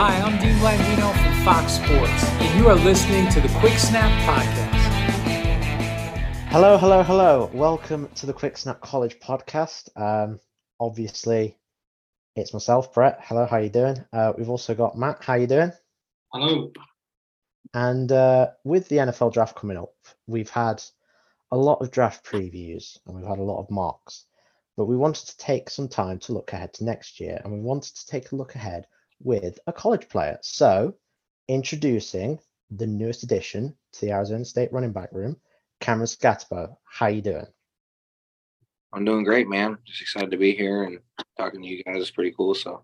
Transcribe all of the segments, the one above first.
Hi, I'm Dean Blandino from Fox Sports, and you are listening to the Quick Snap Podcast. Hello, hello, hello. Welcome to the Quick Snap College podcast. Um, obviously, it's myself, Brett. Hello, how you doing? Uh, we've also got Matt. How you doing? Hello. And uh, with the NFL draft coming up, we've had a lot of draft previews and we've had a lot of mocks. But we wanted to take some time to look ahead to next year, and we wanted to take a look ahead with a college player. So, introducing the newest addition to the Arizona State running back room, Cameron Skattebo. How you doing? I'm doing great, man. Just excited to be here and talking to you guys is pretty cool. So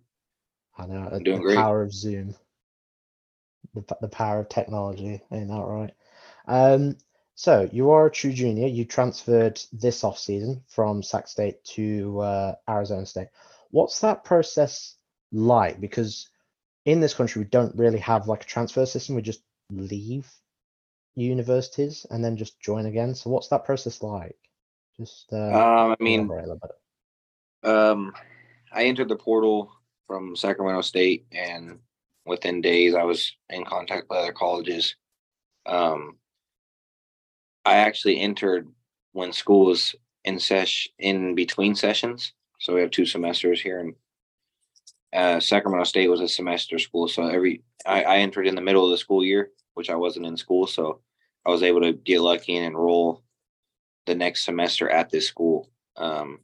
I know I'm the doing great. power of Zoom, the, the power of technology. Ain't that right? Um, so you are a true junior. You transferred this off season from Sac State to uh, Arizona State. What's that process like? Because in this country, we don't really have like a transfer system. We just leave universities and then just join again. So what's that process like? Just uh, Um, I mean, a little bit. um, I entered the portal from Sacramento State, and within days, I was in contact with other colleges. Um, I actually entered when school was in sesh in between sessions, so we have two semesters here, and uh, Sacramento State was a semester school, so every I, I entered in the middle of the school year, which I wasn't in school, so I was able to get lucky and enroll the next semester at this school. Um,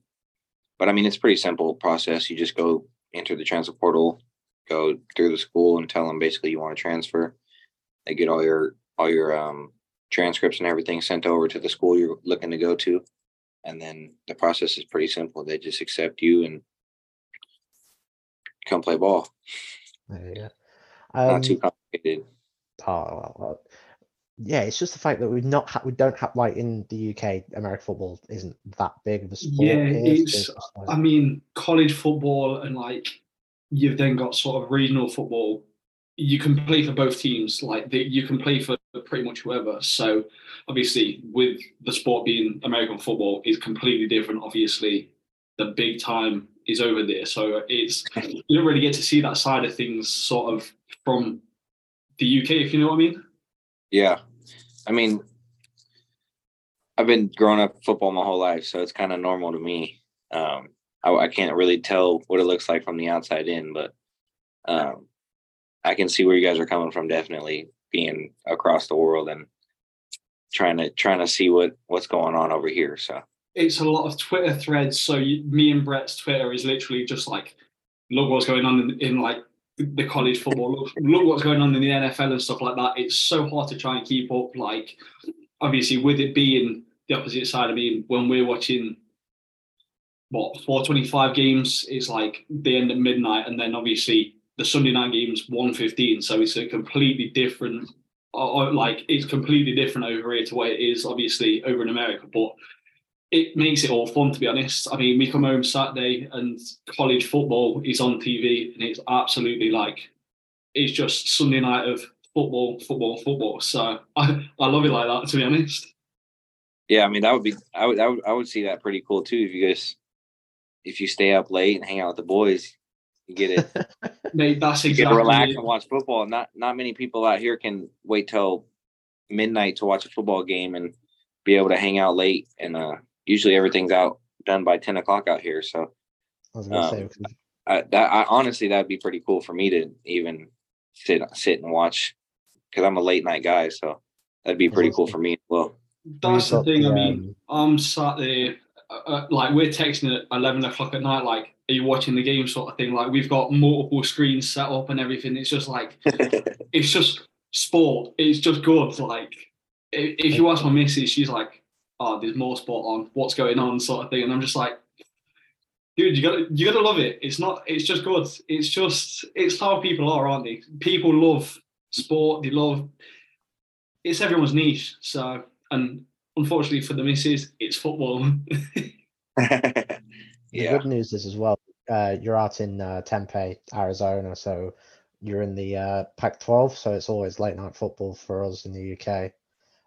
but I mean, it's pretty simple process. You just go enter the transfer portal, go through the school, and tell them basically you want to transfer. They get all your all your um, transcripts and everything sent over to the school you're looking to go to, and then the process is pretty simple. They just accept you and come play ball. There you go. Not too Um, complicated. Oh, well, well, yeah, it's just the fact that we not ha- we don't have like in the UK, American football isn't that big of a sport. Yeah, here, it's. just like- I mean, college football and like you've then got sort of regional football. You can play for both teams. Like the, you can play for pretty much whoever. So obviously, with the sport being American football, is completely different. Obviously, the big time is over there. So it's you don't really get to see that side of things sort of from the UK, if you know what I mean. Yeah, I mean, I've been growing up football my whole life, so it's kind of normal to me. Um, I, I can't really tell what it looks like from the outside in, but um, I can see where you guys are coming from. Definitely being across the world and trying to trying to see what what's going on over here. So it's a lot of Twitter threads. So you, me and Brett's Twitter is literally just like, look what's going on in, in like the college football. Look, look what's going on in the NFL and stuff like that. It's so hard to try and keep up. Like, obviously, with it being the opposite side. I mean, when we're watching what 425 games, it's like they end at midnight, and then obviously the Sunday night games 115. So it's a completely different are, like it's completely different over here to what it is obviously over in America, but it makes it all fun to be honest. I mean, we come home Saturday and college football is on TV and it's absolutely like it's just Sunday night of football, football, football. So I, I love it like that to be honest. Yeah, I mean that would be I would I would I would see that pretty cool too if you guys if you stay up late and hang out with the boys, you get it. Mate, that's you exactly get to relax it. and watch football. Not not many people out here can wait till midnight to watch a football game and be able to hang out late. And uh, usually everything's out done by ten o'clock out here. So I was gonna say Um, 'cause I, that I, honestly that'd be pretty cool for me to even sit sit and watch because I'm a late night guy. So that'd be pretty cool for me as well. That's the thing. I mean, I'm sat there, uh, uh, like we're texting at eleven o'clock at night. Like, are you watching the game? Sort of thing. Like, we've got multiple screens set up and everything. It's just like it's just sport. It's just good. Like, if you ask my missus, she's like, "Oh, there's more sport on. What's going on?" Sort of thing. And I'm just like, dude, you gotta you gotta love it. It's not. It's just good. It's just it's how people are, aren't they? People love sport. They love. It's everyone's niche. So, and unfortunately for the misses, it's football. yeah. The yeah, good news is as well, uh, you're out in uh, Tempe, Arizona, so you're in the uh, Pac-12, so it's always late night football for us in the UK.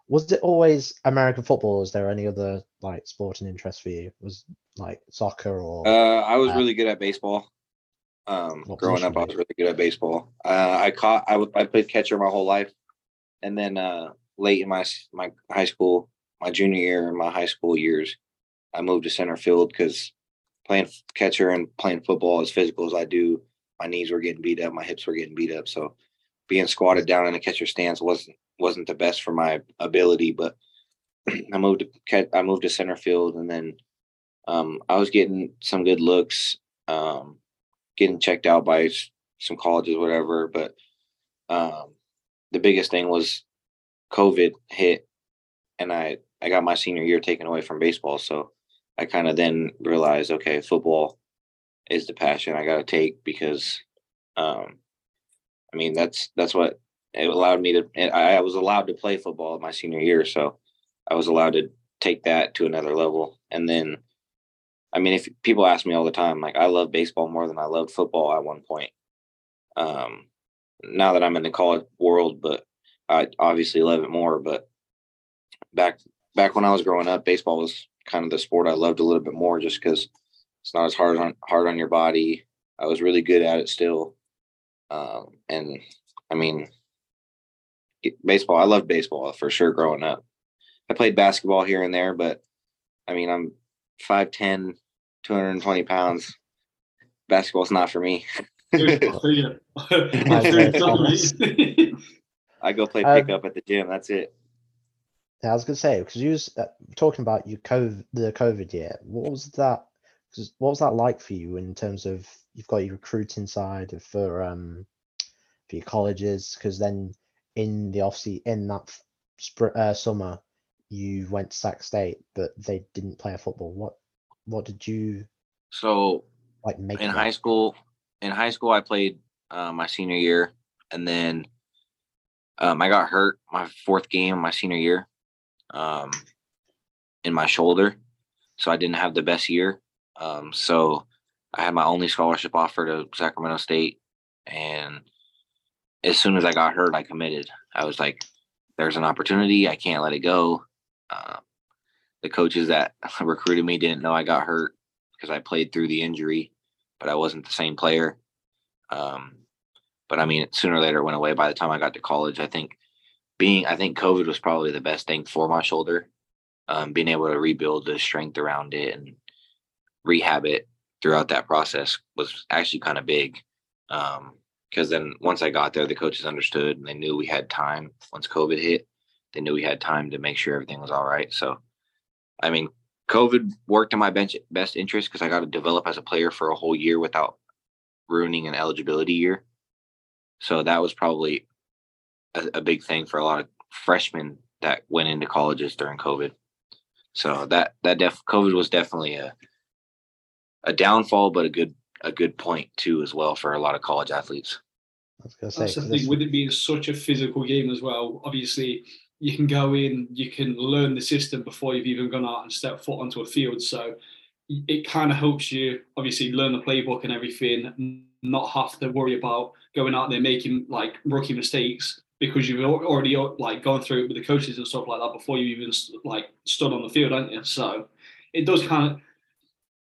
Was it always American football? Or was there any other like sporting interest for you? Was like soccer or uh, I was Uh, really good at baseball. Um, growing up, I was really good at baseball. Uh, I caught. I, I played catcher my whole life, and then uh, late in my my high school, my junior year in my high school years, I moved to center field because playing catcher and playing football as physical as I do, my knees were getting beat up, my hips were getting beat up. So being squatted down in a catcher stance wasn't wasn't the best for my ability. But I moved to I moved to center field, and then um, I was getting some good looks, um, getting checked out by some colleges, whatever. But um, the biggest thing was COVID hit, and I I got my senior year taken away from baseball. So I kind of then realized, okay, football is the passion I got to take because, um, I mean that's that's what it allowed me to. I was allowed to play football my senior year, so I was allowed to take that to another level. And then, I mean, if people ask me all the time, like I love baseball more than I loved football at one point. Um, now that I'm in the college world, but I obviously love it more. But back back when I was growing up, baseball was kind of the sport I loved a little bit more, just because it's not as hard on hard on your body. I was really good at it still, um, and I mean, baseball. I loved baseball for sure growing up. I played basketball here and there, but I mean, I'm 5'10, 220 pounds. Basketball's not for me. I go play Uh, pickup at the gym. That's it. Yeah, I was gonna say because you was uh, talking about your COVID, the COVID year. What was that? 'cause what was that like for you in terms of you've got your recruiting side for um for your colleges? Because then in the off se- in that spring, uh, summer, you went to Sac State, but they didn't play a football. What what did you So like make in high school, in high school, I played uh, my senior year, and then um, I got hurt my fourth game my senior year um, in my shoulder, so I didn't have the best year. Um, so I had my only scholarship offer to Sacramento State, and as soon as I got hurt, I committed. I was like, "There's an opportunity. I can't let it go." Uh, the coaches that recruited me didn't know I got hurt because I played through the injury, but I wasn't the same player. Um, but I mean, sooner or later it went away. By the time I got to college, I think being, I think COVID was probably the best thing for my shoulder. Um, being able to rebuild the strength around it and rehab it throughout that process was actually kind of big. Um, because then once I got there, the coaches understood and they knew we had time. Once COVID hit, they knew we had time to make sure everything was all right. So, I mean, COVID worked in my bench best interest because I got to develop as a player for a whole year without ruining an eligibility year. So that was probably a, a big thing for a lot of freshmen that went into colleges during COVID. So that that def COVID was definitely a a downfall, but a good a good point too as well for a lot of college athletes. was gonna say, That's the 'cause thing with it being such a physical game as well. Obviously, you can go in, you can learn the system before you've even gone out and stepped foot onto a field. So it kind of helps you obviously learn the playbook and everything, not have to worry about going out there making like rookie mistakes because you've already uh, like gone through it with the coaches and stuff like that before you even like stood on the field, aren't you? So it does kind of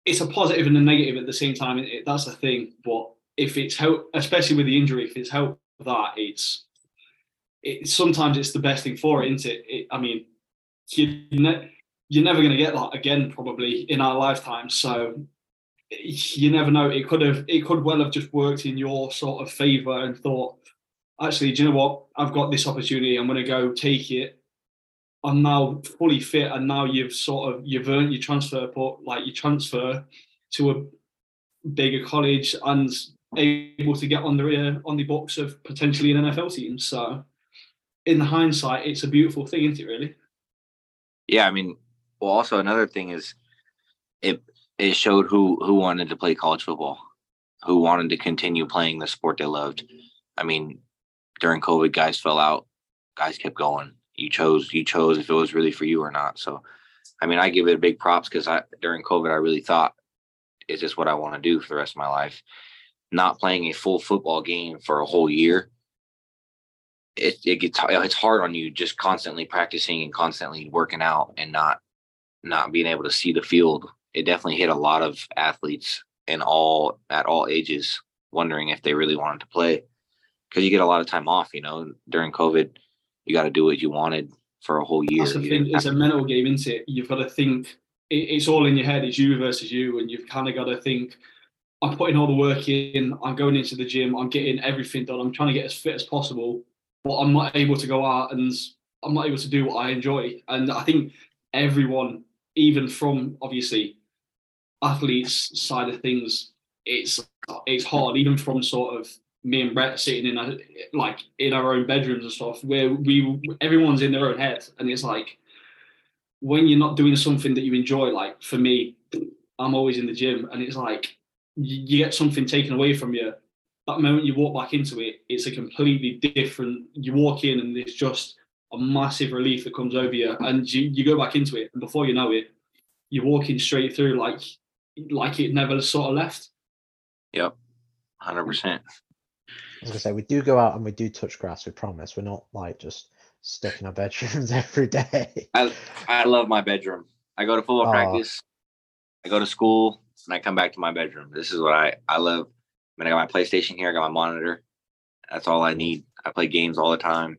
it's a positive and a negative at the same time. It, that's the thing. But if it's help, especially with the injury, if it's help that, it's it sometimes it's the best thing for it, isn't it? it I mean, you ne- you're never going to get that again probably in our lifetime. So you never know. It could have it could well have just worked in your sort of favor and thought, actually, do you know what? I've got this opportunity. I'm going to go take it. I'm now fully fit, and now you've sort of you've earned your transfer, but like you transfer to a bigger college and able to get on the uh, on the books of potentially an NFL team. So, in hindsight, it's a beautiful thing, isn't it? Really. Yeah, I mean, well, also another thing is it it showed who who wanted to play college football, who wanted to continue playing the sport they loved. I mean, during COVID, guys fell out, guys kept going. You chose you chose if it was really for you or not. So, I mean, I give it a big props because I during COVID, I really thought, is this what I want to do for the rest of my life? Not playing a full football game for a whole year it, it gets it's hard on you just constantly practicing and constantly working out and not not being able to see the field it definitely hit a lot of athletes in all at all ages wondering if they really wanted to play because you get a lot of time off you know during covid you got to do what you wanted for a whole year That's the thing. It's a mental game, isn't it? You've got to think. It's all in your head. It's you versus you, and you've kind of got to think. I'm putting all the work in. I'm going into the gym. I'm getting everything done. I'm trying to get as fit as possible, but I'm not able to go out and I'm not able to do what I enjoy. And I think everyone, even from obviously athletes side of things, it's it's hard. Even from sort of me and Brett sitting in a, like in our own bedrooms and stuff, where we everyone's in their own head, and it's like when you're not doing something that you enjoy. Like for me, I'm always in the gym, and it's like you, get something taken away from you. That moment you walk back into it, it's a completely different. You walk in, and it's just a massive relief that comes over you, and you, you go back into it, and before you know it, you're walking straight through like like it never sort of left. yep 100% I was gonna say we do go out and we do touch grass. We promise. We're not like just stuck in our bedrooms every day. I I love my bedroom. I go to football Aw. practice, I go to school, and I come back to my bedroom. This is what I I love. I mean, I got my PlayStation here. I got my monitor. That's all I need. I play games all the time.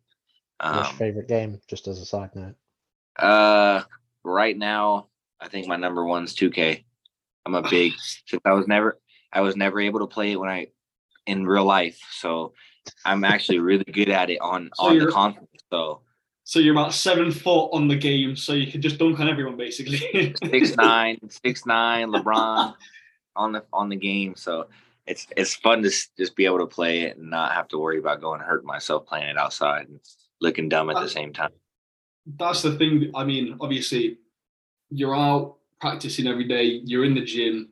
What's your Um, favorite game? Just as a side note. uh, right now, I think my number one's 2K. I'm a big since I was never I was never able to play it when I in real life, so I'm actually really good at it on So on the console. So So you're about seven foot on the game, so you can just dunk on everyone basically. six nine, six nine, LeBron on the on the game. So it's it's fun to just be able to play it and not have to worry about going hurt myself playing it outside and looking dumb at the same time. That's the thing. I mean, obviously, you're out practicing every day. You're in the gym.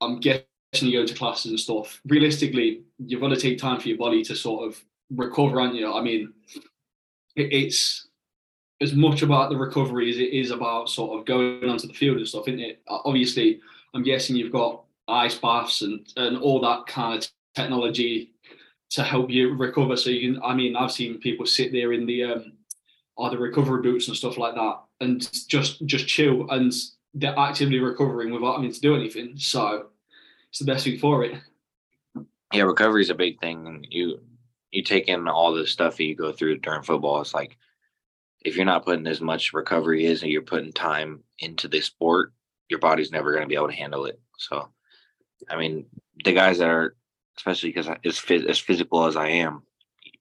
I'm guessing you go to classes and stuff. Realistically, you've got to take time for your body to sort of recover, aren't you? I mean, it, it's as much about the recovery as it is about sort of going onto the field and stuff, isn't it? Obviously, I'm guessing you've got ice baths and and all that kind of technology to help you recover. So you can. I mean, I've seen people sit there in the um, the recovery boots and stuff like that, and just just chill, and they're actively recovering without having to do anything. So it's the best thing for it. Yeah, recovery is a big thing. You you take in all the stuff that you go through during football. It's like if you're not putting as much recovery is and you're putting time into the sport, your body's never going to be able to handle it. So, I mean, the guys that are, especially because as as physical as I am,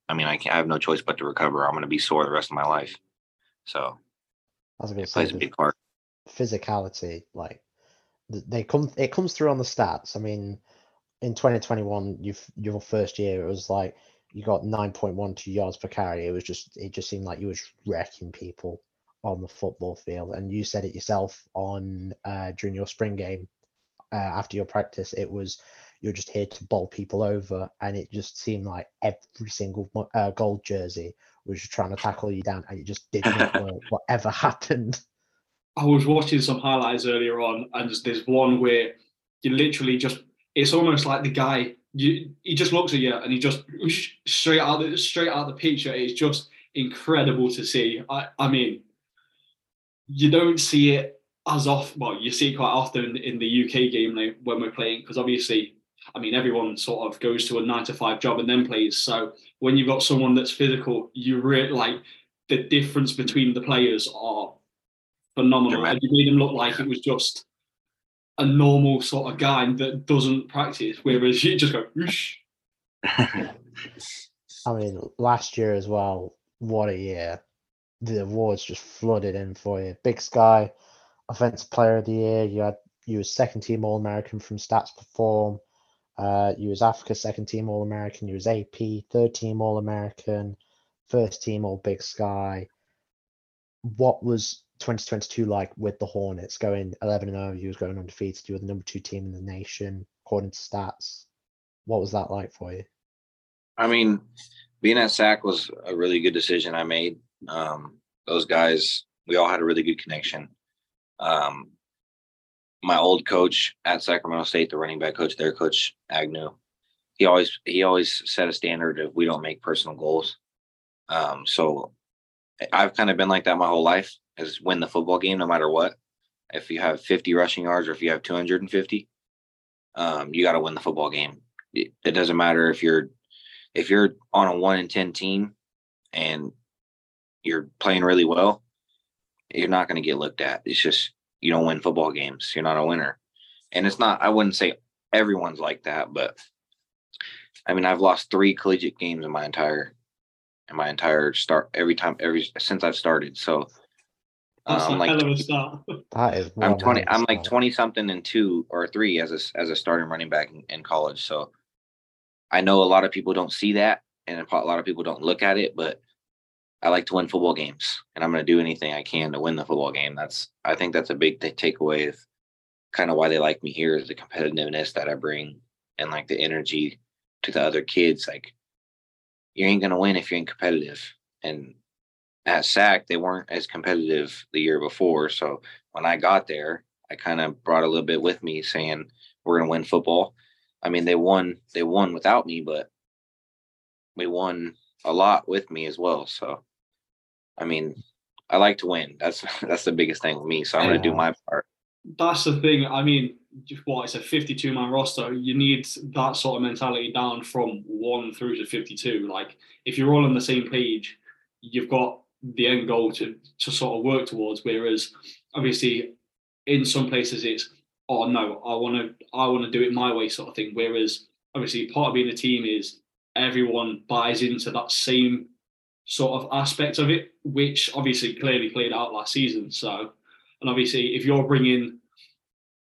I mean, I can I have no choice but to recover. I'm going to be sore the rest of my life. So I was gonna it say plays a big part. physicality, like th- they come, it comes through on the stats. I mean, in 2021, you your first year, it was like you got 9.12 yards per carry. It was just, it just seemed like you were just wrecking people on the football field. And you said it yourself on uh, during your spring game uh, after your practice. It was you're just here to bowl people over, and it just seemed like every single uh, gold jersey was just trying to tackle you down, and it just didn't work. Whatever happened. I was watching some highlights earlier on, and there's, there's one where you literally just it's almost like the guy you he just looks at you and he just straight out the straight out the picture. It's just incredible to see. I I mean, you don't see it as often. Well, you see it quite often in the UK game like, when we're playing because obviously, I mean, everyone sort of goes to a nine to five job and then plays. So when you've got someone that's physical, you really like the difference between the players are phenomenal. And you made him look like it was just a normal sort of guy that doesn't practice, whereas you just go, Whoosh. I mean, last year as well, what a year. The awards just flooded in for you. Big Sky, Offensive Player of the Year. You had you was second team All American from Stats Perform. Uh, you was AFCA second team All American. You was AP third team All American, first team All Big Sky. What was 2022 like with the Hornets going 11 and 0? You was going undefeated. You were the number two team in the nation according to stats. What was that like for you? I mean, being at SAC was a really good decision I made. Um, those guys, we all had a really good connection. Um, my old coach at Sacramento State, the running back coach, their coach Agnew, he always he always set a standard of we don't make personal goals. Um, so I've kind of been like that my whole life, is win the football game no matter what. If you have 50 rushing yards or if you have 250, um, you got to win the football game. It, it doesn't matter if you're if you're on a one in ten team and you're playing really well, you're not going to get looked at. It's just you don't win football games. You're not a winner. And it's not, I wouldn't say everyone's like that, but I mean, I've lost three collegiate games in my entire, in my entire start every time, every, since I've started. So That's um, a like, hell of a start. That is I'm 20, hell of a I'm like 20 something and two or three as a, as a starting running back in, in college. So I know a lot of people don't see that and a lot of people don't look at it, but I like to win football games and I'm going to do anything I can to win the football game. That's, I think that's a big th- takeaway of kind of why they like me here is the competitiveness that I bring and like the energy to the other kids. Like, you ain't going to win if you ain't competitive. And at SAC, they weren't as competitive the year before. So when I got there, I kind of brought a little bit with me saying, we're going to win football. I mean, they won, they won without me, but we won a lot with me as well. So, I mean, I like to win. That's that's the biggest thing with me. So I'm going to do my part. That's the thing. I mean, what it's a 52 man roster. You need that sort of mentality down from one through to 52. Like, if you're all on the same page, you've got the end goal to to sort of work towards. Whereas, obviously, in some places it's oh no, I want to I want to do it my way sort of thing. Whereas, obviously, part of being a team is everyone buys into that same sort of aspect of it, which obviously clearly played out last season. So, and obviously, if you're bringing,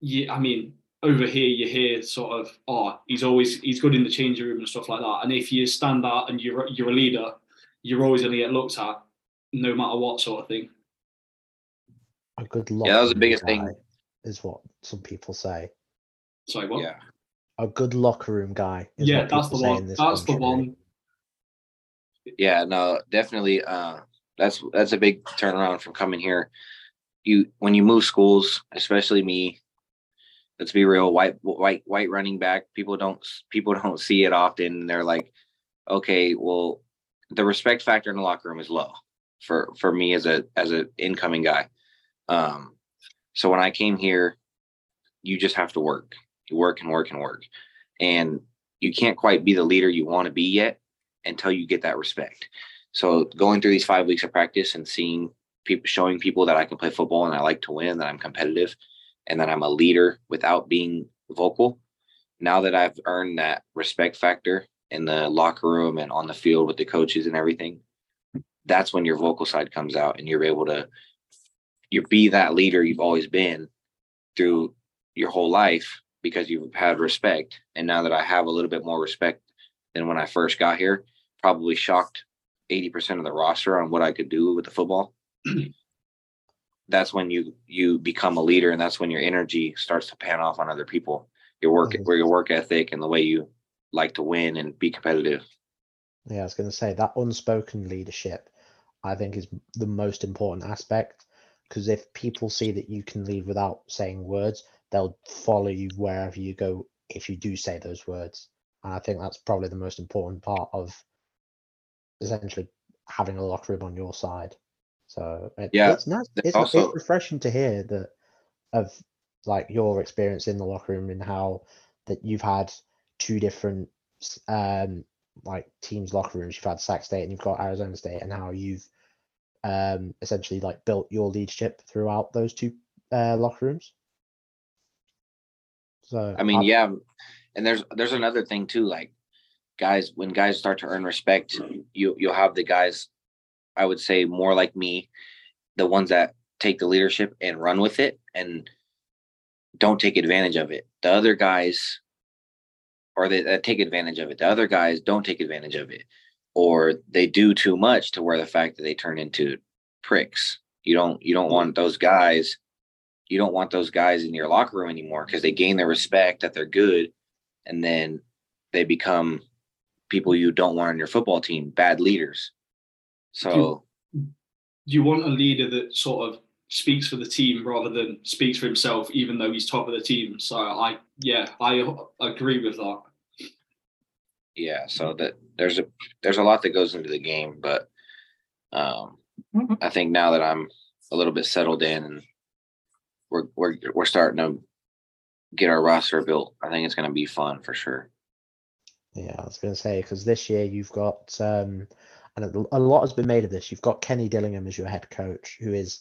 yeah, I mean, over here you hear sort of, oh, he's always he's good in the changing room and stuff like that. And if you stand out and you're you're a leader, you're always going to get looked at, no matter what sort of thing. A good Yeah, that was the biggest room thing. Is what some people say. Sorry, what? Yeah. A good locker room guy. Is Yeah, that's the one. in this That's the one. Yeah, no, definitely. Uh, that's that's a big turnaround from coming here. You when you move schools, especially me. Let's be real, white white white running back. People don't people don't see it often. They're like, okay, well, the respect factor in the locker room is low for for me as a as an incoming guy. Um, so when I came here, you just have to work. You work and work and work, and you can't quite be the leader you want to be yet until you get that respect. So going through these five weeks of practice and seeing people showing people that I can play football and I like to win, that I'm competitive, and that I'm a leader without being vocal. Now that I've earned that respect factor in the locker room and on the field with the coaches and everything, that's when your vocal side comes out and you're able to you be that leader you've always been through your whole life because you've had respect. And now that I have a little bit more respect than when I first got here, probably shocked 80% of the roster on what I could do with the football. that's when you you become a leader and that's when your energy starts to pan off on other people. Your work Mhm. where your work ethic and the way you like to win and be competitive. Yeah, I was going to say that unspoken leadership, I think, is the most important aspect. Because if people see that you can leave without saying words, they'll follow you wherever you go if you do say those words. And I think that's probably the most important part of essentially having a locker room on your side. So it, Yeah, it's nice. It's, also- it's refreshing to hear that of like your experience in the locker room and how that you've had two different um like teams locker rooms. You've had Sac State and you've got Arizona State, and how you've um essentially like built your leadership throughout those two uh, locker rooms. So I mean, yeah, and there's there's another thing too. Like guys, when guys start to earn respect, you you'll have the guys, I would say more like me, the ones that take the leadership and run with it and don't take advantage of it. The other guys, or they that take advantage of it. The other guys don't take advantage of it, or they do too much to where the fact that they turn into pricks. You don't you don't want those guys you don't want those guys in your locker room anymore because they gain their respect that they're good and then they become people you don't want on your football team bad leaders so do you want a leader that sort of speaks for the team rather than speaks for himself, even though he's top of the team. So I, yeah, I agree with that. yeah so that there's a there's a lot that goes into the game but um i think now that i'm a little bit settled in and we're we're we're starting to get our roster built i think it's going to be fun for sure Yeah, I was going to say because this year you've got, um, and a- a lot has been made of this. You've got Kenny Dillingham as your head coach, who is,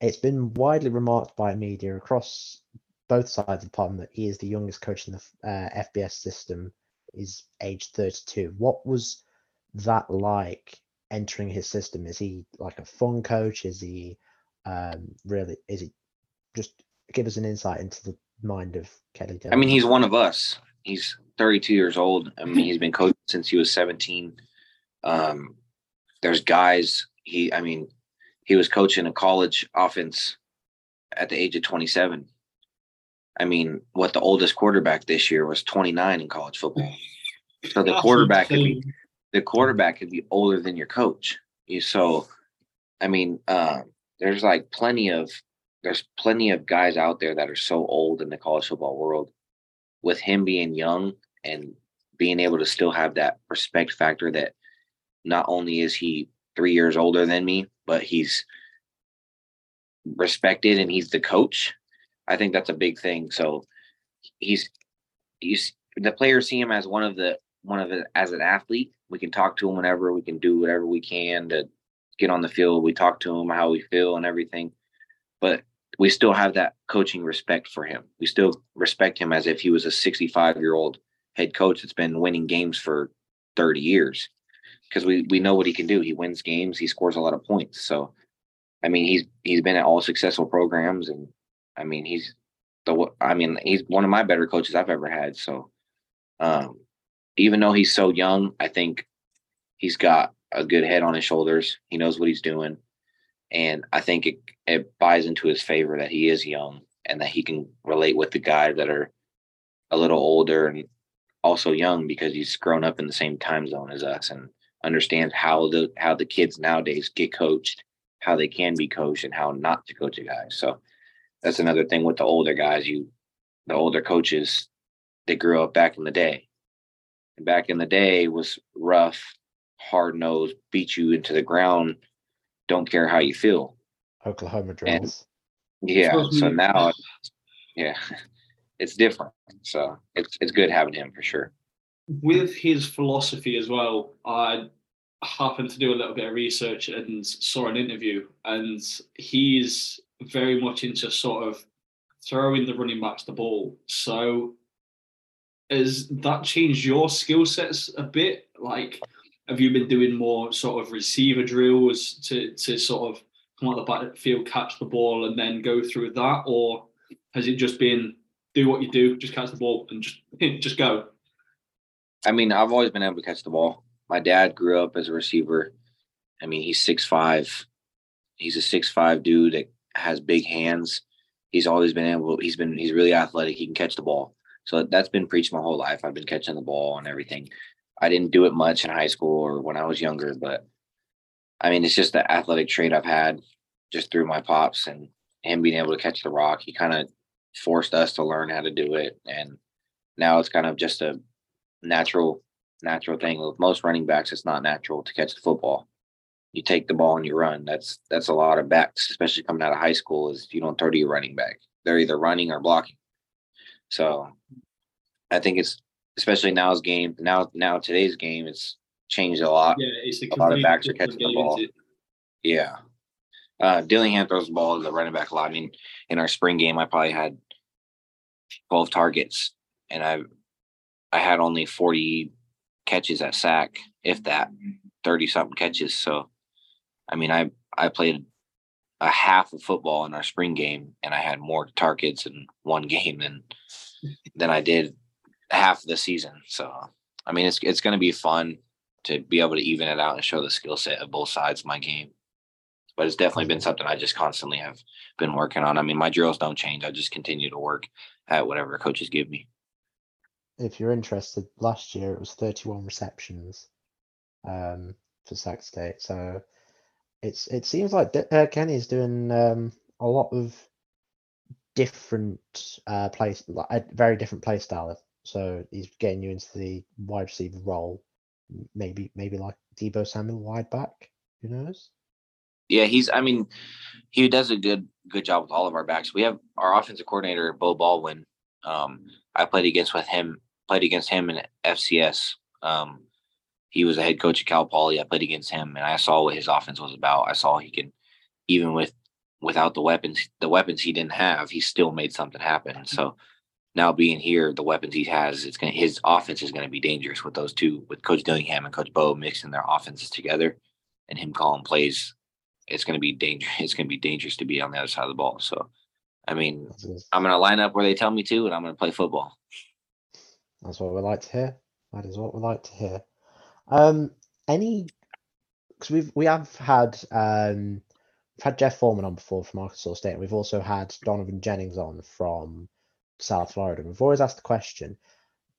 it's been widely remarked by media across both sides of the pond that he is the youngest coach in the uh, FBS system. Is age 32. What was that like entering his system? Is he like a fun coach? Is he um, really? Is he just give us an insight into the mind of Kelly Dillingham? I mean, he's one of us. He's 32 years old. I mean, he's been coaching since he was 17. Um, there's guys. He, I mean, he was coaching a college offense at the age of 27. I mean, what the oldest quarterback this year was 29 in college football. So the That's quarterback could be the quarterback could be older than your coach. You so, I mean, uh, there's like plenty of there's plenty of guys out there that are so old in the college football world. With him being young and being able to still have that respect factor that not only is he three years older than me, but he's respected and he's the coach. I think that's a big thing. So he's he's the players see him as one of the one of the as an athlete. We can talk to him whenever we can do whatever we can to get on the field. We talk to him how we feel and everything. But we still have that coaching respect for him. We still respect him as if he was a 65 year old head coach that's been winning games for 30 years because we, we know what he can do. He wins games, he scores a lot of points. So, I mean, he's he's been at all successful programs, and I mean, he's the I mean, he's one of my better coaches I've ever had. So, um, even though he's so young, I think he's got a good head on his shoulders. He knows what he's doing, and I think it it buys into his favor that he is young and that he can relate with the guys that are a little older and also young because he's grown up in the same time zone as us and understands how the how the kids nowadays get coached, how they can be coached, and how not to coach a guy. So that's another thing with the older guys. You, the older coaches, they grew up back in the day. And back in the day was rough, hard nosed, beat you into the ground, don't care how you feel. Oklahoma drills. Yeah. So now, yeah, it's different. So it's it's good having him for sure. With his philosophy as well, I happened to do a little bit of research and saw an interview, and he's very much into sort of throwing the running backs the ball. So, has that changed your skill sets a bit? Like, have you been doing more sort of receiver drills to to sort of come out the backfield, catch the ball, and then go through that, or has it just been do what you do, just catch the ball and just just go? I mean, I've always been able to catch the ball. My dad grew up as a receiver. I mean, he's six five. He's a six five dude that has big hands. He's always been able. He's been. He's really athletic. He can catch the ball. So that's been preached my whole life. I've been catching the ball and everything. I didn't do it much in high school or when I was younger, but I mean, it's just the athletic trait I've had just through my pops and him being able to catch the rock. He kind of forced us to learn how to do it. And now it's kind of just a natural, natural thing. With most running backs, it's not natural to catch the football. You take the ball and you run. That's that's a lot of backs, especially coming out of high school, is you don't throw to your running back. They're either running or blocking. So I think it's especially now's game, now now today's game, it's changed a lot. Yeah, it's a, a lot of backs are catching the ball. Yeah. Uh, Dillingham throws the ball to the running back a lot. I mean, in our spring game, I probably had 12 targets and I I had only 40 catches at Sac, if that, 30 something catches. So, I mean, I I played a half of football in our spring game and I had more targets in one game than than I did half the season. So, I mean, it's it's going to be fun to be able to even it out and show the skill set of both sides of my game but it's definitely been something I just constantly have been working on. I mean, my drills don't change. I just continue to work at whatever coaches give me. If you're interested, last year it was 31 receptions um, for Sac State. So it's it seems like uh, Kenny's doing um, a lot of different uh, place, like a very different play style. So he's getting you into the wide receiver role, maybe maybe like Deebo Samuel wide back. Who knows? Yeah, he's. I mean, he does a good good job with all of our backs. We have our offensive coordinator Beau Baldwin. Um, I played against with him. Played against him in FCS. Um, he was a head coach at Cal Poly. I played against him, and I saw what his offense was about. I saw he can, even with without the weapons, the weapons he didn't have, he still made something happen. So now being here, the weapons he has, it's going his offense is going to be dangerous with those two, with Coach Dillingham and Coach Beau mixing their offenses together, and him calling plays. It's going to be dangerous. It's going to be dangerous to be on the other side of the ball. So, I mean, I'm going to line up where they tell me to, and I'm going to play football. That's what we like to hear. That is what we like to hear. Um, any because we've we have had um we've had Jeff Foreman on before from Arkansas State, and we've also had Donovan Jennings on from South Florida. We've always asked the question: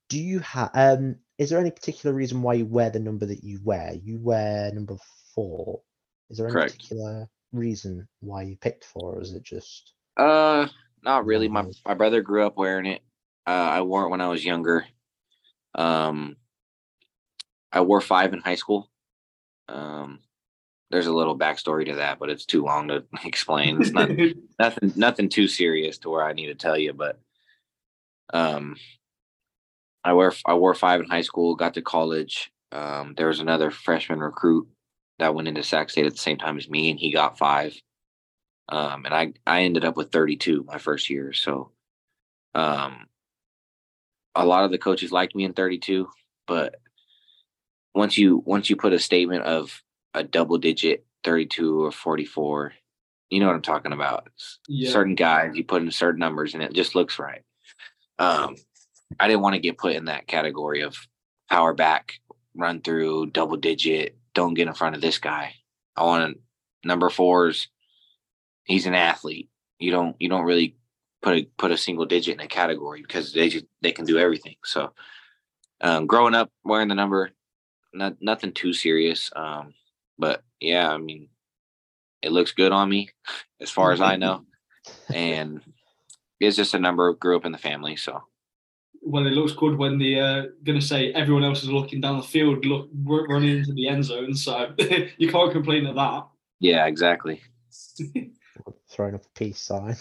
Do you have um? Is there any particular reason why you wear the number that you wear? You wear number four. Is there any Correct. particular reason why you picked four, or is it just Uh, not really. My my brother grew up wearing it. Uh, I wore it when I was younger. Um, I wore five in high school. Um, there's a little backstory to that, but it's too long to explain. It's not nothing nothing too serious to where I need to tell you, but um, I wear I wore five in high school. Got to college. Um, there was another freshman recruit that went into Sac State at the same time as me, and he got five. Um, and I I ended up with 32 my first year. So, um, a lot of the coaches liked me in 32, but once you once you put a statement of a double digit 32 or 44, you know what I'm talking about. Yeah. Certain guys, you put in certain numbers, and it just looks right. Um, I didn't want to get put in that category of power back, run through, double digit. Don't get in front of this guy. I want number fours he's an athlete. You don't you don't really put a put a single digit in a category because they just they can do everything. So um, growing up wearing the number, not nothing too serious. Um, but yeah, I mean, it looks good on me as far as I know, and it's just a number. Grew up in the family, so Well, it looks good when the uh, gonna say everyone else is looking down the field, look r- running into the end zone. So you can't complain at that. yeah, exactly. throwing up a peace sign,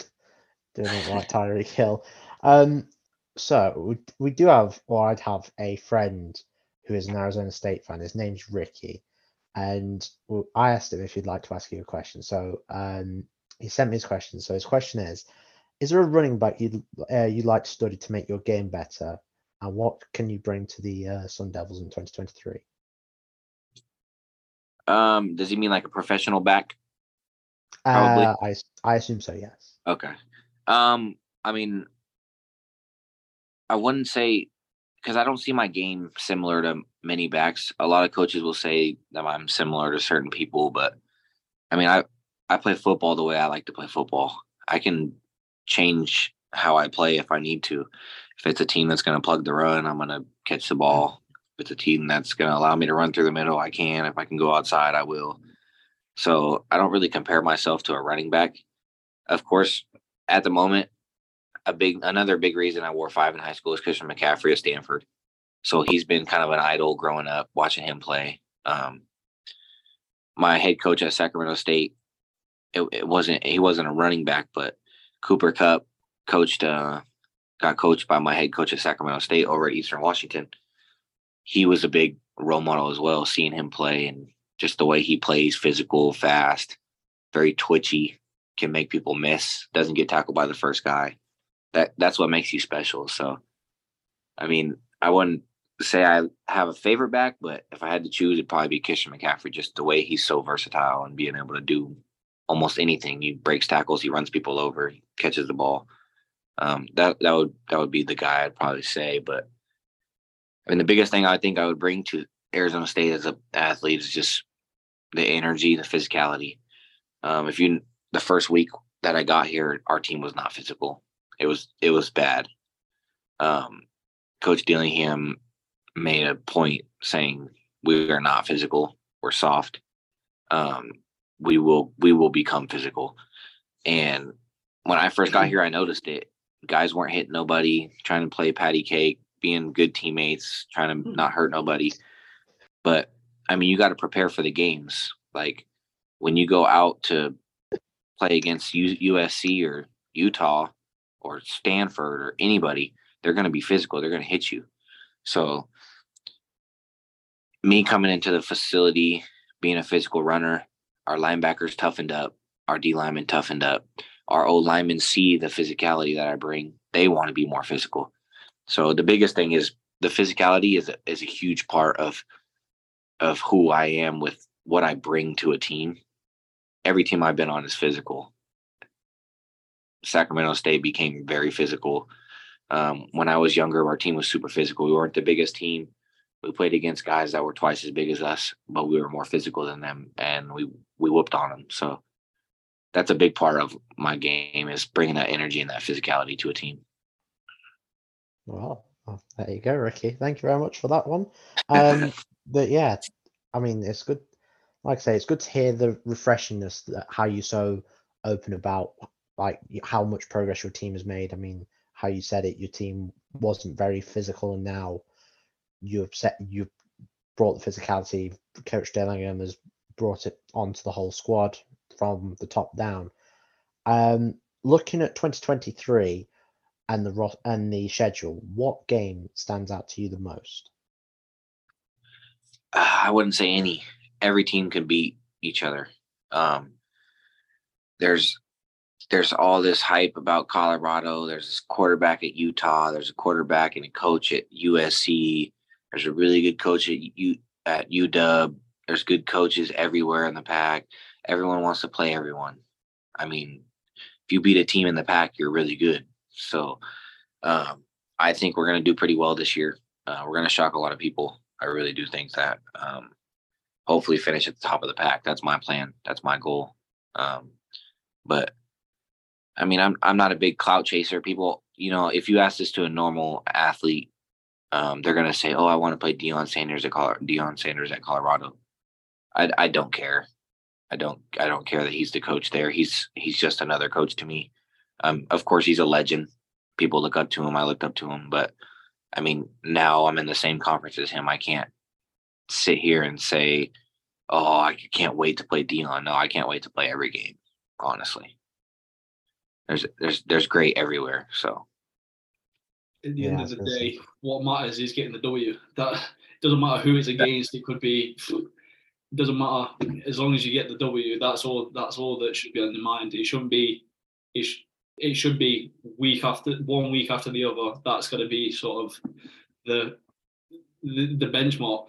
it like Tyreek Hill. Um, so we, we do have, or I'd have a friend who is an Arizona State fan. His name's Ricky, and I asked him if he'd like to ask you a question. So um, he sent me his question. So his question is: Is there a running back you'd uh, you'd like to study to make your game better, and what can you bring to the uh, Sun Devils in 2023? Um, does he mean like a professional back? Probably. Uh, I I assume so. Yes. Okay. Um, I mean, I wouldn't say because I don't see my game similar to many backs. A lot of coaches will say that I'm similar to certain people, but I mean, I I play football the way I like to play football. I can change how I play if I need to. If it's a team that's going to plug the run, I'm going to catch the ball. If it's a team that's going to allow me to run through the middle, I can. If I can go outside, I will. So I don't really compare myself to a running back. Of course, at the moment, a big another big reason I wore five in high school is Christian McCaffrey at Stanford. So he's been kind of an idol growing up, watching him play. Um, my head coach at Sacramento State, it, it, wasn't he wasn't a running back, but Cooper Kupp coached uh, got coached by my head coach at Sacramento State over at Eastern Washington. He was a big role model as well, seeing him play and just the way he plays, physical, fast, very twitchy, can make people miss, doesn't get tackled by the first guy. That that's what makes you special. So, I mean, I wouldn't say I have a favorite back, but if I had to choose, it'd probably be Christian McCaffrey. Just the way he's so versatile and being able to do almost anything. He breaks tackles, he runs people over, he catches the ball. Um, that that would that would be the guy I'd probably say. But I mean, the biggest thing I think I would bring to Arizona State as a athlete is just the energy, the physicality. Um, if you the first week that I got here, our team was not physical. It was it was bad. Um, Coach Dillingham made a point saying we are not physical. We're soft. Um, we will we will become physical. And when I first got mm-hmm. here, I noticed it. Guys weren't hitting nobody, trying to play patty cake, being good teammates, trying to hmm. not hurt nobody. But I mean, you got to prepare for the games. Like when you go out to play against U- USC or Utah or Stanford or anybody, they're going to be physical. They're going to hit you. So, me coming into the facility, being a physical runner, our linebackers toughened up, our D linemen toughened up, our old linemen see the physicality that I bring. They want to be more physical. So the biggest thing is the physicality is a, is a huge part of of who I am with what I bring to a team. Every team I've been on is physical. Sacramento State became very physical. Um, when I was younger, our team was super physical. We weren't the biggest team. We played against guys that were twice as big as us, but we were more physical than them, and we we whooped on them. So that's a big part of my game is bringing that energy and that physicality to a team. Well, well there you go, Ricky. Thank you very much for that one. Um, but yeah, I mean, it's good. Like I say, it's good to hear the refreshingness that how you're so open about like how much progress your team has made. I mean, how you said it, your team wasn't very physical, and now you've set you've brought the physicality. Coach Dillingham has brought it onto the whole squad from the top down. Um, looking at 2023 and the and the schedule, what game stands out to you the most? I wouldn't say any. Every team can beat each other. Um, there's there's all this hype about Colorado. There's this quarterback at Utah. There's a quarterback and a coach at USC. There's a really good coach at U at UW. There's good coaches everywhere in the pack. Everyone wants to play everyone. I mean, if you beat a team in the pack, you're really good. So um, I think we're going to do pretty well this year. Uh, we're going to shock a lot of people. I really do think that. Um, hopefully, finish at the top of the pack. That's my plan. That's my goal. Um, but I mean, I'm I'm not a big clout chaser. People, you know, if you ask this to a normal athlete, um, they're gonna say, "Oh, I want to play Deion Sanders at Colorado, Deion Sanders at Colorado." I I don't care. I don't I don't care that he's the coach there. He's he's just another coach to me. Um, of course, he's a legend. People look up to him. I looked up to him, but I mean, now I'm in the same conference as him. I can't sit here and say, "Oh, I can't wait to play Deion." No, I can't wait to play every game. Honestly, there's there's there's great everywhere. So at the yeah, end of the day, what matters is getting the W. That doesn't matter who it's against. It could be doesn't matter as long as you get the W. That's all. That's all that should be on the mind. It shouldn't be. It, sh- it should be week after one week after the other. That's going to be sort of the, the the benchmark,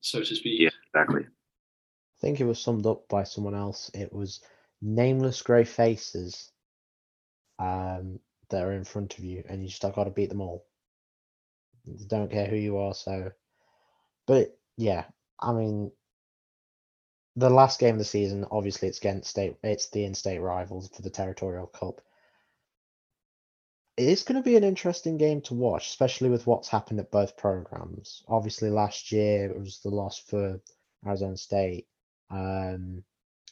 so to speak. Yeah, exactly. I think it was summed up by someone else. It was nameless grey faces um, that are in front of you, and you just have got to beat them all. don't care who you are. So, but yeah, I mean, the last game of the season, obviously, it's against state. It's the in-state rivals for the territorial cup. It is going to be an interesting game to watch, especially with what's happened at both programs. Obviously, last year it was the loss for Arizona State. Um,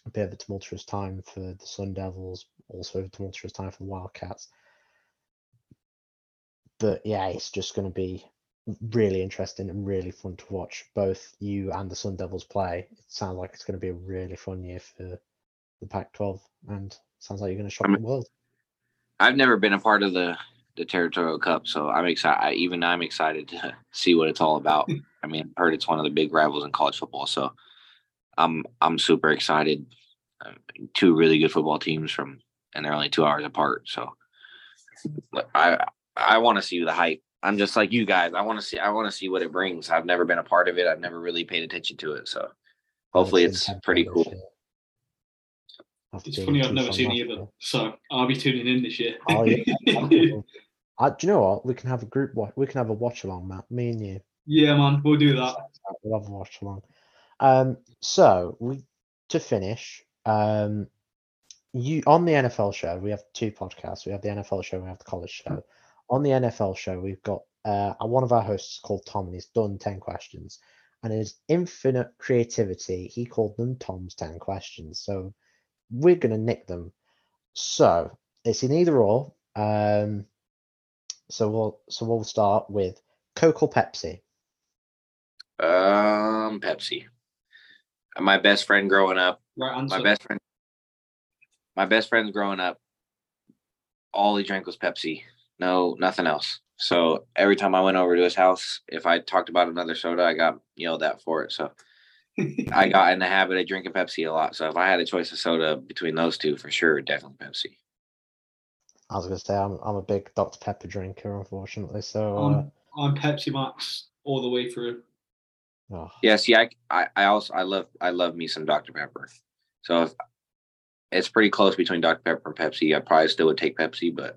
a bit of a tumultuous time for the Sun Devils, also a tumultuous time for the Wildcats. But yeah, it's just going to be really interesting and really fun to watch both you and the Sun Devils play. It sounds like it's going to be a really fun year for the Pac-12, and sounds like you're going to shock I'm- the world. I've never been a part of the the territorial cup, so I'm excited. Even I'm excited to see what it's all about. I mean, I've heard it's one of the big rivals in college football, so I'm I'm super excited. Uh, two really good football teams from, and they're only two hours apart. So I I want to see the hype. I'm just like you guys. I want to see I want to see what it brings. I've never been a part of it. I've never really paid attention to it. So hopefully it's pretty cool. It's funny I've never seen either, so I'll be tuning in this year. Oh yeah. I, Uh, do you know what? We can have a group watch. We can have a watch along, Matt. Me and you. yeah, man, we'll do that. We'll have a watch along. Um, so we to finish. Um, you on the NFL show. We have two podcasts. We have the NFL show. We have the college show. On the NFL show, we've got uh one of our hosts called Tom, and he's done ten questions. And in his infinite creativity, he called them Tom's ten questions. So we're gonna nick them. So it's in either or. Um, so we'll so we'll start with Coke or Pepsi. Um, Pepsi. My best friend growing up Right answer. my best friend my best friends growing up all he drank was pepsi no nothing else so every time i went over to his house if i talked about another soda i got yelled at for it so i got in the habit of drinking pepsi a lot so if i had a choice of soda between those two for sure definitely pepsi. I was gonna say I'm I'm a big Dr Pepper drinker, unfortunately. So uh, I'm, I'm Pepsi Max all the way through. oh, yeah see I, I i also i love i love me some dr pepper. So if it's pretty close between dr pepper and pepsi. I probably still would take pepsi but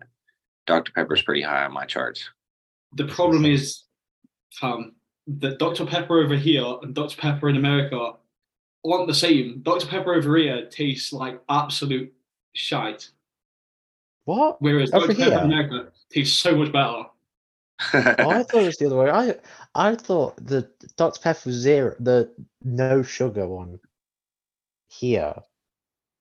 dr pepper's pretty high on my charts. The problem is, fam, that Dr. Pepper over here and Dr. Pepper in America aren't the same. Dr. Pepper over here tastes like absolute shite, what? whereas Over Dr. Pepper here? in America tastes so much better. Oh, I thought it was the other way. I I thought the Dr Pepper was zero, the no sugar one here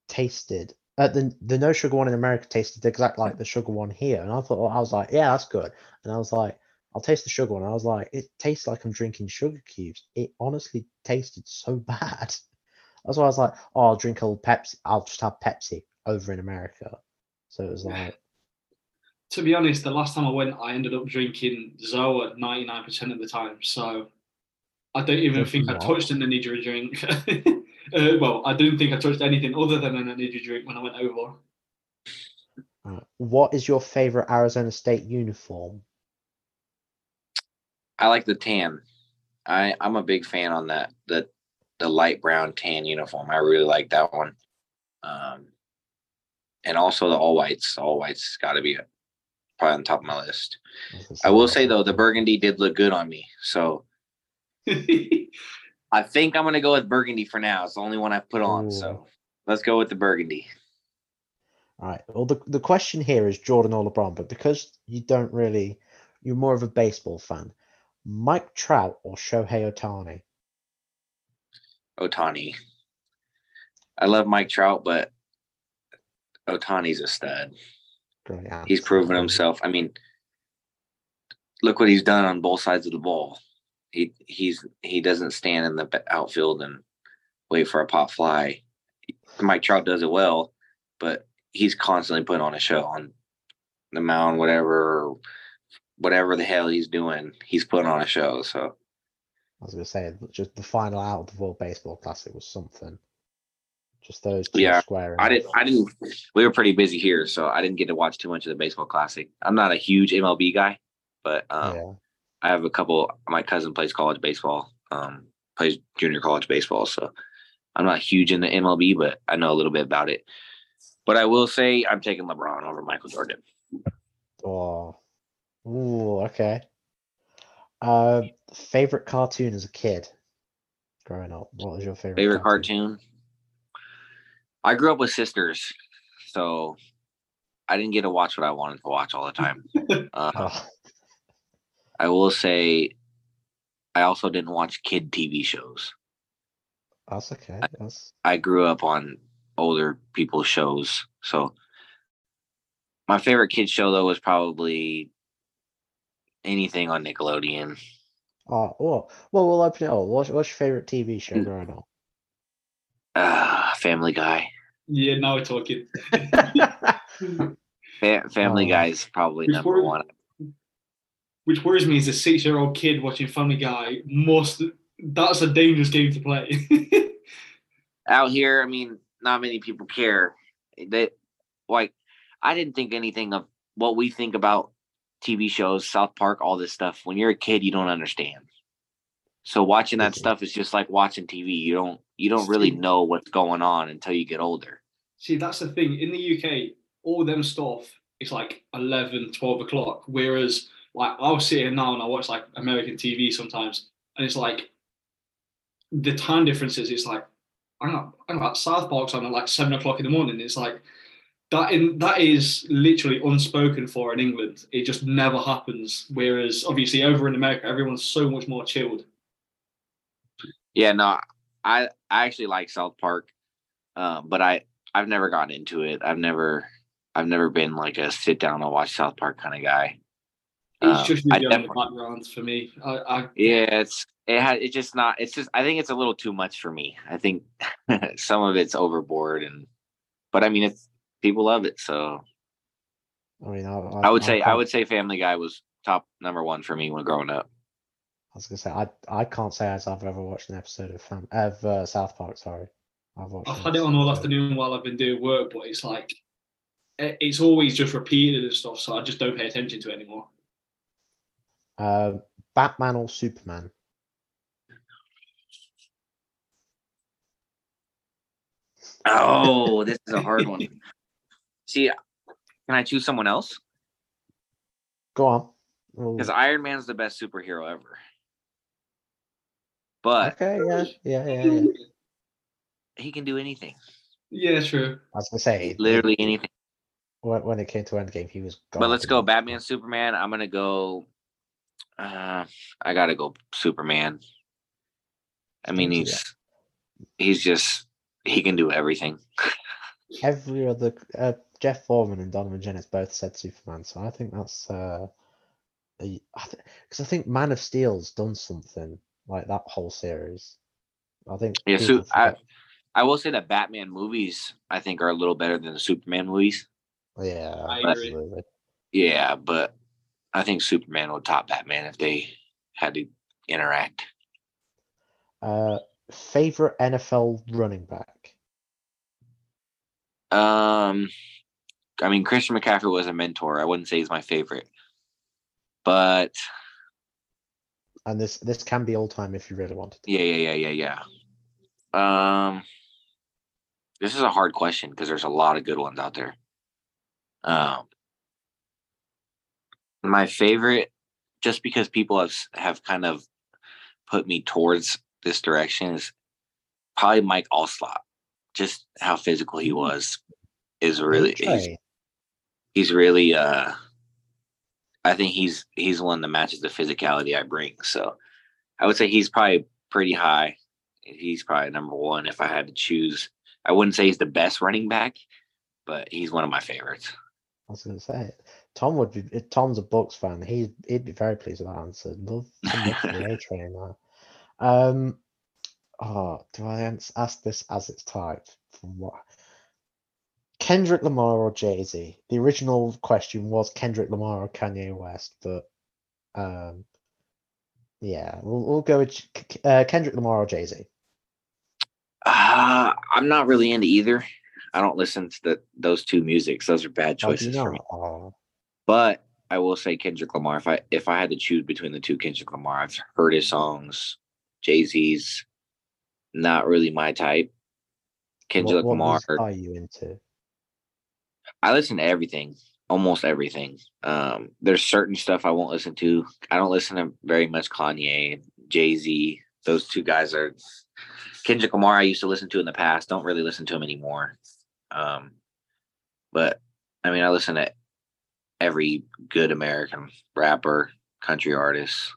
tasted. Uh, the the no sugar one in America tasted exactly like the sugar one here, and I thought I was like, yeah, that's good. And I was like, I'll taste the sugar one. I was like, it tastes like I'm drinking sugar cubes. It honestly tasted so bad. That's why I was like, oh, I'll drink old Pepsi. I'll just have Pepsi over in America. So it was like, To be honest, the last time I went, I ended up drinking Zoa 99% of the time. So I don't even think I touched an energy drink. uh, well, I didn't think I touched anything other than an energy drink when I went over. uh, what is your favorite Arizona State uniform? I like the tan. I I'm a big fan on that the the light brown tan uniform. I really like that one. Um, and also the all whites. All whites got to be probably on top of my list. I will say though, the burgundy did look good on me. So I think I'm gonna go with burgundy for now. It's the only one I've put on. Ooh. So let's go with the burgundy. All right. Well, the, the question here is Jordan or LeBron, but because you don't really, you're more of a baseball fan. Mike Trout or Shohei Ohtani? Ohtani. I love Mike Trout, but Ohtani's a stud. Great He's proven himself. I mean, look what he's done on both sides of the ball. He he's he doesn't stand in the outfield and wait for a pop fly. Mike Trout does it well, but he's constantly putting on a show on the mound, whatever, whatever the hell he's doing. He's putting on a show. So I was gonna say just the final out of the World Baseball Classic was something. Just those two Yeah, squaring. I didn't. I didn't. We were pretty busy here, so I didn't get to watch too much of the baseball classic. I'm not a huge MLB guy, but um, yeah. I have a couple. My cousin plays college baseball, um, plays junior college baseball. So I'm not huge into MLB, but I know a little bit about it. But I will say I'm taking LeBron over Michael Jordan. Oh. Ooh, okay. Uh, favorite cartoon as a kid growing up. What was your favorite? Favorite cartoon? I grew up with sisters, so I didn't get to watch what I wanted to watch all the time. Uh, Oh, I will say, I also didn't watch kid TV shows. that's okay. That's I grew up on older people's shows, so my favorite kid show though was probably anything on Nickelodeon. oh, well, well, we'll open it up. What's, what's your favorite TV show growing up? Uh, Family Guy. Yeah, now we're talking. Fa- Family Oh. Guy is probably Which number one? one. Which worries me is a six-year-old kid watching Family Guy must. That's a dangerous game to play. out here, I mean, not many people care. That like I didn't think anything of what we think about TV shows, South Park, all this stuff. When you're a kid, you don't understand. So watching that stuff is just like watching TV. You don't you don't really know what's going on until you get older. See, that's the thing. In the UK, all them stuff is like 11, 12 o'clock. Whereas, like, I'll sit here now and I watch like American TV sometimes, and it's like the time differences. It's like, I'm not, I'm not South Park's on at like seven o'clock in the morning. It's like, that in that is literally unspoken for in England. It just never happens. Whereas obviously over in America, everyone's so much more chilled. Yeah, no, I I actually like South Park, um, but I I've never gotten into it. I've never I've never been like a sit down and watch South Park kind of guy. It's Um, just I usually on the definitely- background for me. I, I Yeah, it's it had it's just not it's just I think it's a little too much for me. I think some of it's overboard and but I mean it's people love it, so I mean, I, I, I would say I can't- would say Family Guy was top number one for me when growing up. I was gonna say I I can't say as I've ever watched an episode of Fam- of uh, South Park. Sorry, I've watched. I've had it on all afternoon while I've been doing work, but it's like it's always just repeated and stuff, so I just don't pay attention to it anymore. Um, Batman or Superman? Oh, this is a hard one. See, can I choose someone else? Go on. Well, Because Iron Man's the best superhero ever. But okay, yeah, yeah, yeah, yeah. he can do anything. Yeah, true. I was gonna say Literally anything. when, when it came to Endgame, he was. But let's go Batman, Superman. I'm gonna go. Uh, I gotta go Superman. I mean, Don't he's he's just he can do everything. Every other uh, Jeff Foreman and Donovan Jennings both said Superman, so I think that's uh, because I think Man of Steel's done something like that whole series. I think. Yeah, so I I will say that Batman movies I think are a little better than the Superman movies. yeah, I agree. Yeah, but I think Superman would top Batman if they had to interact. Uh, favorite NFL running back? Um, I mean, Christian McCaffrey was a mentor. I wouldn't say he's my favorite, but And this this can be all time if you really wanted to. yeah, yeah, yeah, yeah, yeah. Um, this is a hard question because there's a lot of good ones out there. Um, my favorite, just because people have have kind of put me towards this direction, is probably Mike Alstott. Just how physical he was is really he's, really uh I think he's he's one that matches the physicality I bring. So I would say he's probably pretty high. He's probably number one if I had to choose. I wouldn't say he's the best running back, but he's one of my favorites. I was gonna say Tom would be. Tom's a Bucs fan. He he'd be very pleased with that answer. Love the A train there. Um, oh, do I ask this as it's typed? From what? Kendrick Lamar or Jay Z? The original question was Kendrick Lamar or Kanye West, but um, yeah, we'll we'll go with uh, Kendrick Lamar or Jay Z. Uh, I'm not really into either. I don't listen to the, those two musics. Those are bad Oh, choices for me. Oh, But I will say Kendrick Lamar. If I if I had to choose between the two, Kendrick Lamar. I've heard his songs. Jay Z's not really my type. Kendrick what, what Lamar. are you into? I listen to everything, almost everything. Um, there's certain stuff I won't listen to. I don't listen to very much Kanye, Jay Z. Those two guys are Kendrick Lamar. I used to listen to in the past. Don't really listen to him anymore. Um, but I mean, I listen to every good American rapper, country artist,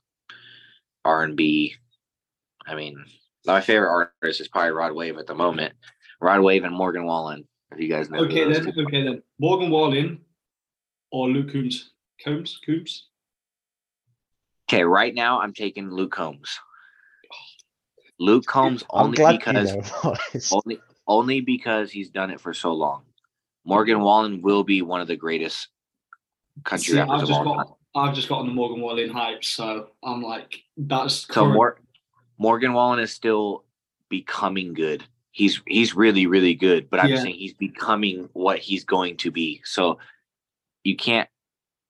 R and B. I mean, my favorite artist is probably Rod Wave at the moment. Rod Wave and Morgan Wallen. If you guys know. Okay then. two- Okay then. Morgan Wallen or Luke Coombs. Combs. Coombs. Okay, right now I'm taking Luke Combs. Luke Combs only because you know. boys. only only because he's done it for so long. Morgan Wallen will be one of the greatest country See, rappers I've of just all time. I've just gotten the Morgan Wallen hype, so I'm like that's So current- Mor- Morgan Wallen is still becoming good. He's he's really really good, but I'm Yeah. saying he's becoming what he's going to be. So you can't.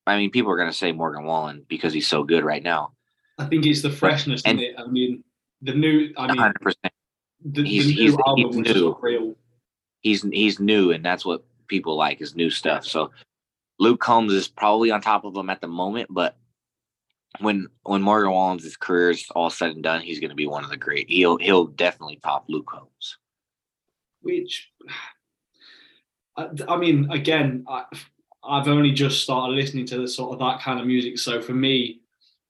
I mean, people are going to say Morgan Wallen because he's so good right now. I think it's the freshness and- in it. I mean, the new. I mean, 100. percent the, he's- the new he's- album he's new. real. He's he's new, and that's what people like is new stuff. So Luke Combs is probably on top of him at the moment, but when when Morgan Wallen's career is all said and done, he's going to be one of the great. He'll he'll definitely top Luke Combs. Which I, I mean again I, i've only just started listening to the sort of that kind of music so for me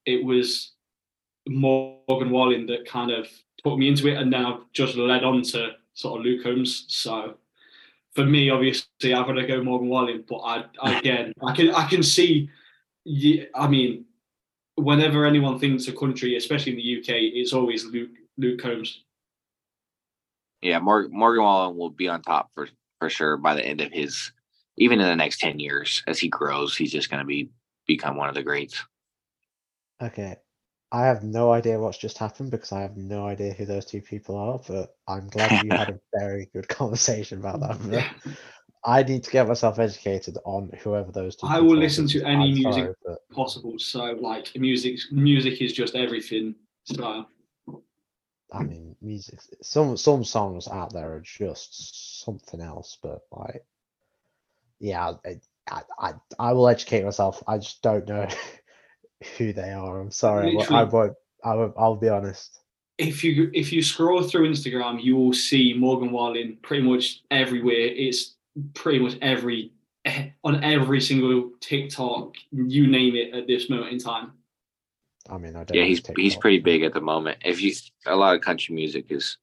it was morgan wallen that kind of put me into it and then i've just led on to sort of luke Combs. so for me obviously i've got to go morgan wallen but i again i can i can see i mean whenever anyone thinks a country especially in the uk it's always luke luke combs Yeah, Morgan Morgan Wallen will be on top for for sure by the end of his, even in the next ten years as he grows, he's just going to be become one of the greats. Okay. I have no idea what's just happened because I have no idea who those two people are, but I'm glad you had a very good conversation about that. But I need to get myself educated on whoever those two I will are, listen to any I'm music sorry, but possible. So like music, music is just everything. So I mean music some some songs out there are just something else, but like yeah, I I, I, I will educate myself. I just don't know who they are. I'm sorry. I, won't I won't I'll be honest. if you if you scroll through Instagram, you will see Morgan Wallen pretty much everywhere. It's pretty much every eh, on every single TikTok, you name it at this moment in time. I mean I don't Yeah, he's he's TikTok. pretty big at the moment. If you a lot of country music is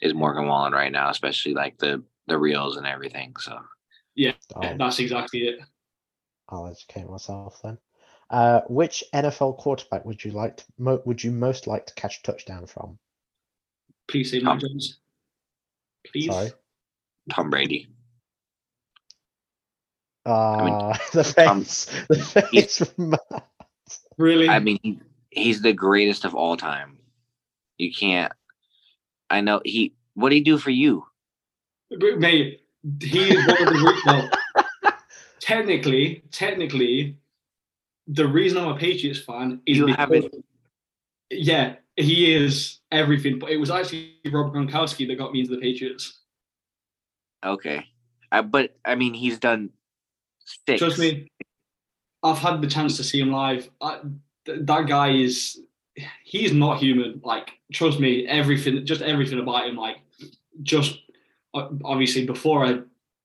is Morgan Wallen right now, especially like the the reels and everything. So I'll, That's exactly it. I'll educate myself then. Uh, which NFL quarterback would you like to mo- would you most like to catch a touchdown from? Please say Matt Jones. Please. Sorry. Tom Brady. Uh, mean, the Tom- face, the face from Matt. Really? I mean, he, he's the greatest of all time. You can't. I know he. What did he do for you? Mate, he is one of the well, technically, technically, the reason I'm a Patriots fan is You because, yeah, he is everything. But it was actually Rob Gronkowski that got me into the Patriots. Okay, I, but I mean, he's done six. Trust me, I've had the chance to see him live. I, th- that guy is, he's not human. Like, trust me, everything, just everything about him. Like, just obviously before I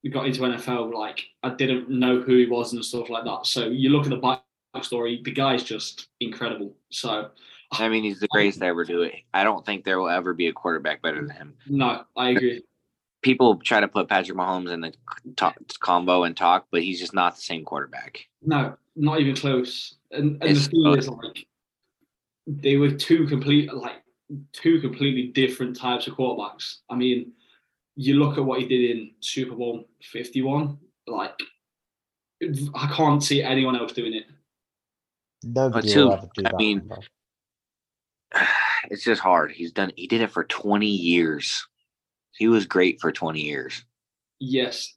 got into NFL, like I didn't know who he was and stuff like that. So you look at the backstory, the guy's just incredible. So I mean, he's the greatest to ever do it. I don't think there will ever be a quarterback better than him. no, I agree. People try to put Patrick Mahomes in the talk, combo and talk, but he's just not the same quarterback. No, not even close. And, and It's- the thing is, like, they were two complete, like, two completely different types of quarterbacks. I mean, you look at what he did in Super Bowl 51, like, I can't see anyone else doing it. Nobody two, will ever do I that. mean, bro. It's just hard. He's done. He did it for twenty years. He was great for twenty years. Yes.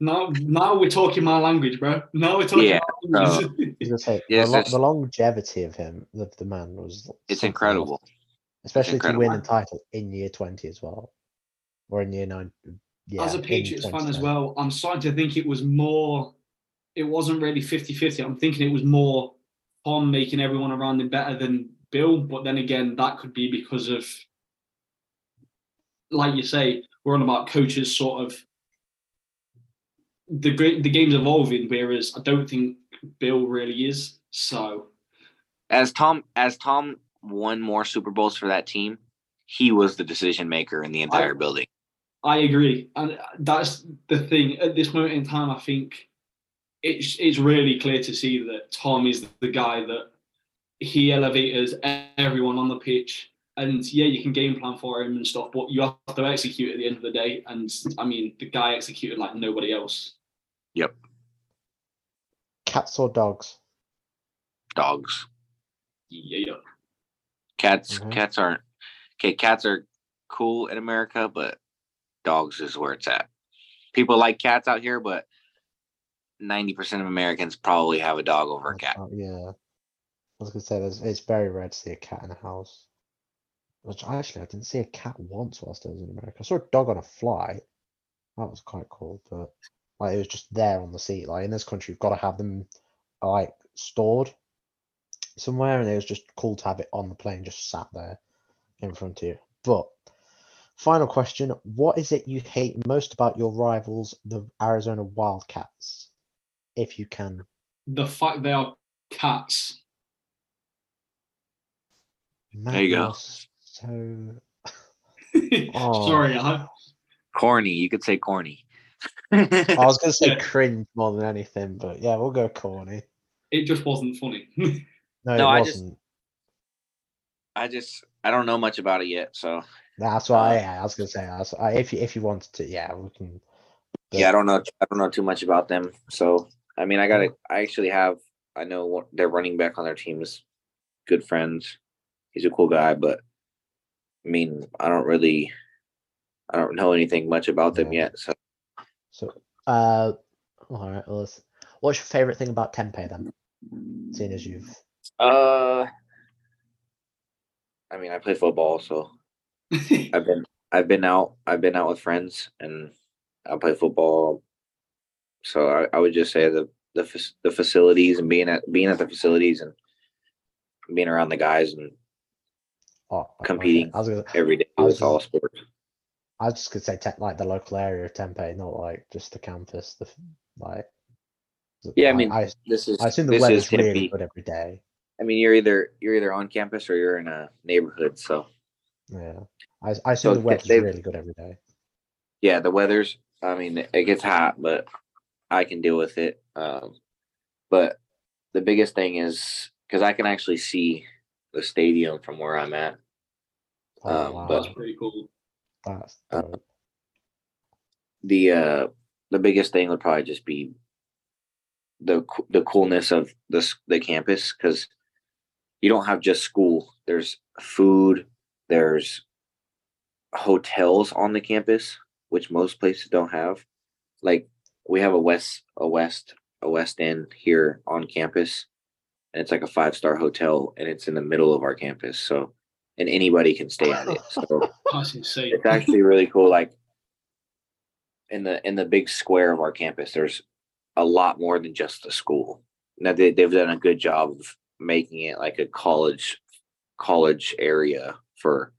Now, now we're talking my language, bro. Now we're talking Yeah, my language. was say Yeah, the, lo- the longevity of him, of the man, was It's incredible. else. especially to win a title in year twenty as well, or in year nine. Yeah, As a in Patriots fan as well, I'm starting to think it was more, it wasn't really 50 50. I'm thinking it was more Tom making everyone around him better than Bill. But then again, that could be because of, like you say, we're on about coaches sort of the great the game's evolving, whereas I don't think Bill really is. So As Tom as Tom won more Super Bowls for that team, he was the decision maker in the entire building. I agree, and that's the thing. At this moment in time, I think it's it's really clear to see that Tom is the guy that he elevates everyone on the pitch. And yeah, you can game plan for him and stuff, but you have to execute at the end of the day. And I mean, the guy executed like nobody else. Yep. Cats or dogs? Dogs. Yeah. Cats Mhm. cats aren't okay, cats are cool in America, but dogs is where it's at. People like cats out here, but ninety percent of Americans probably have a dog over a cat. Uh, yeah. I was gonna say there's, it's very rare to see a cat in a house. Which actually I didn't see a cat once whilst I was in America. I saw a dog on a flight. That was quite cool, but like it was just there on the seat. Like in this country, you've got to have them like stored somewhere, and it was just cool to have it on the plane, just sat there in front of you. But final question: What is it you hate most about your rivals, the Arizona Wildcats? If you can The fact they are cats. There you go. So Oh. Sorry, I, Corny, you could say corny. I was gonna say Yeah. cringe more than anything, but yeah, we'll go corny. it just wasn't funny. No, No, it I just- wasn't. I just I don't know much about it yet, so That's why uh, yeah, I was gonna say. That's, I, if you if you wanted to, yeah, we can. yeah, I don't know. I don't know too much about them. So I mean, I got to I actually have. I know what their running back on their team is good friends. He's a cool guy, but I mean, I don't really, I don't know anything much about them Yeah. yet. So So, uh, all right. Well, what's your favorite thing about Tempe then? Seeing as you've Uh, I mean, I play football, so I've been I've been out I've been out with friends and I play football. So I, I would just say the the the facilities and being at being at the facilities and being around the guys and oh, okay, Competing I was gonna, every day I with all sports. I just gonna say te- like the local area of Tempe, not like just the campus. The f- like. Yeah, I mean, I, This is I assume the this weather's is Tempe. really good every day. I mean, you're either you're either on campus or you're in a neighborhood. So Yeah, I, I assume So the if weather's they- really good every day. yeah, the weather's. I mean, it gets hot, but I can deal with it. Um, but the biggest thing is because I can actually see the stadium from where I'm at. Oh, Um, wow, but- That's pretty cool. That's uh, the uh the biggest thing would probably just be the the coolness of this the campus because you don't have just school. There's food there's hotels on the campus which most places don't have. Like we have a west a west a west end here on campus and it's like a five star hotel and it's in the middle of our campus so and anybody can stay at it so That's insane. it's actually really cool like in the in the big square of our campus there's a lot more than just the school now they, they've done a good job of making it like a college college area for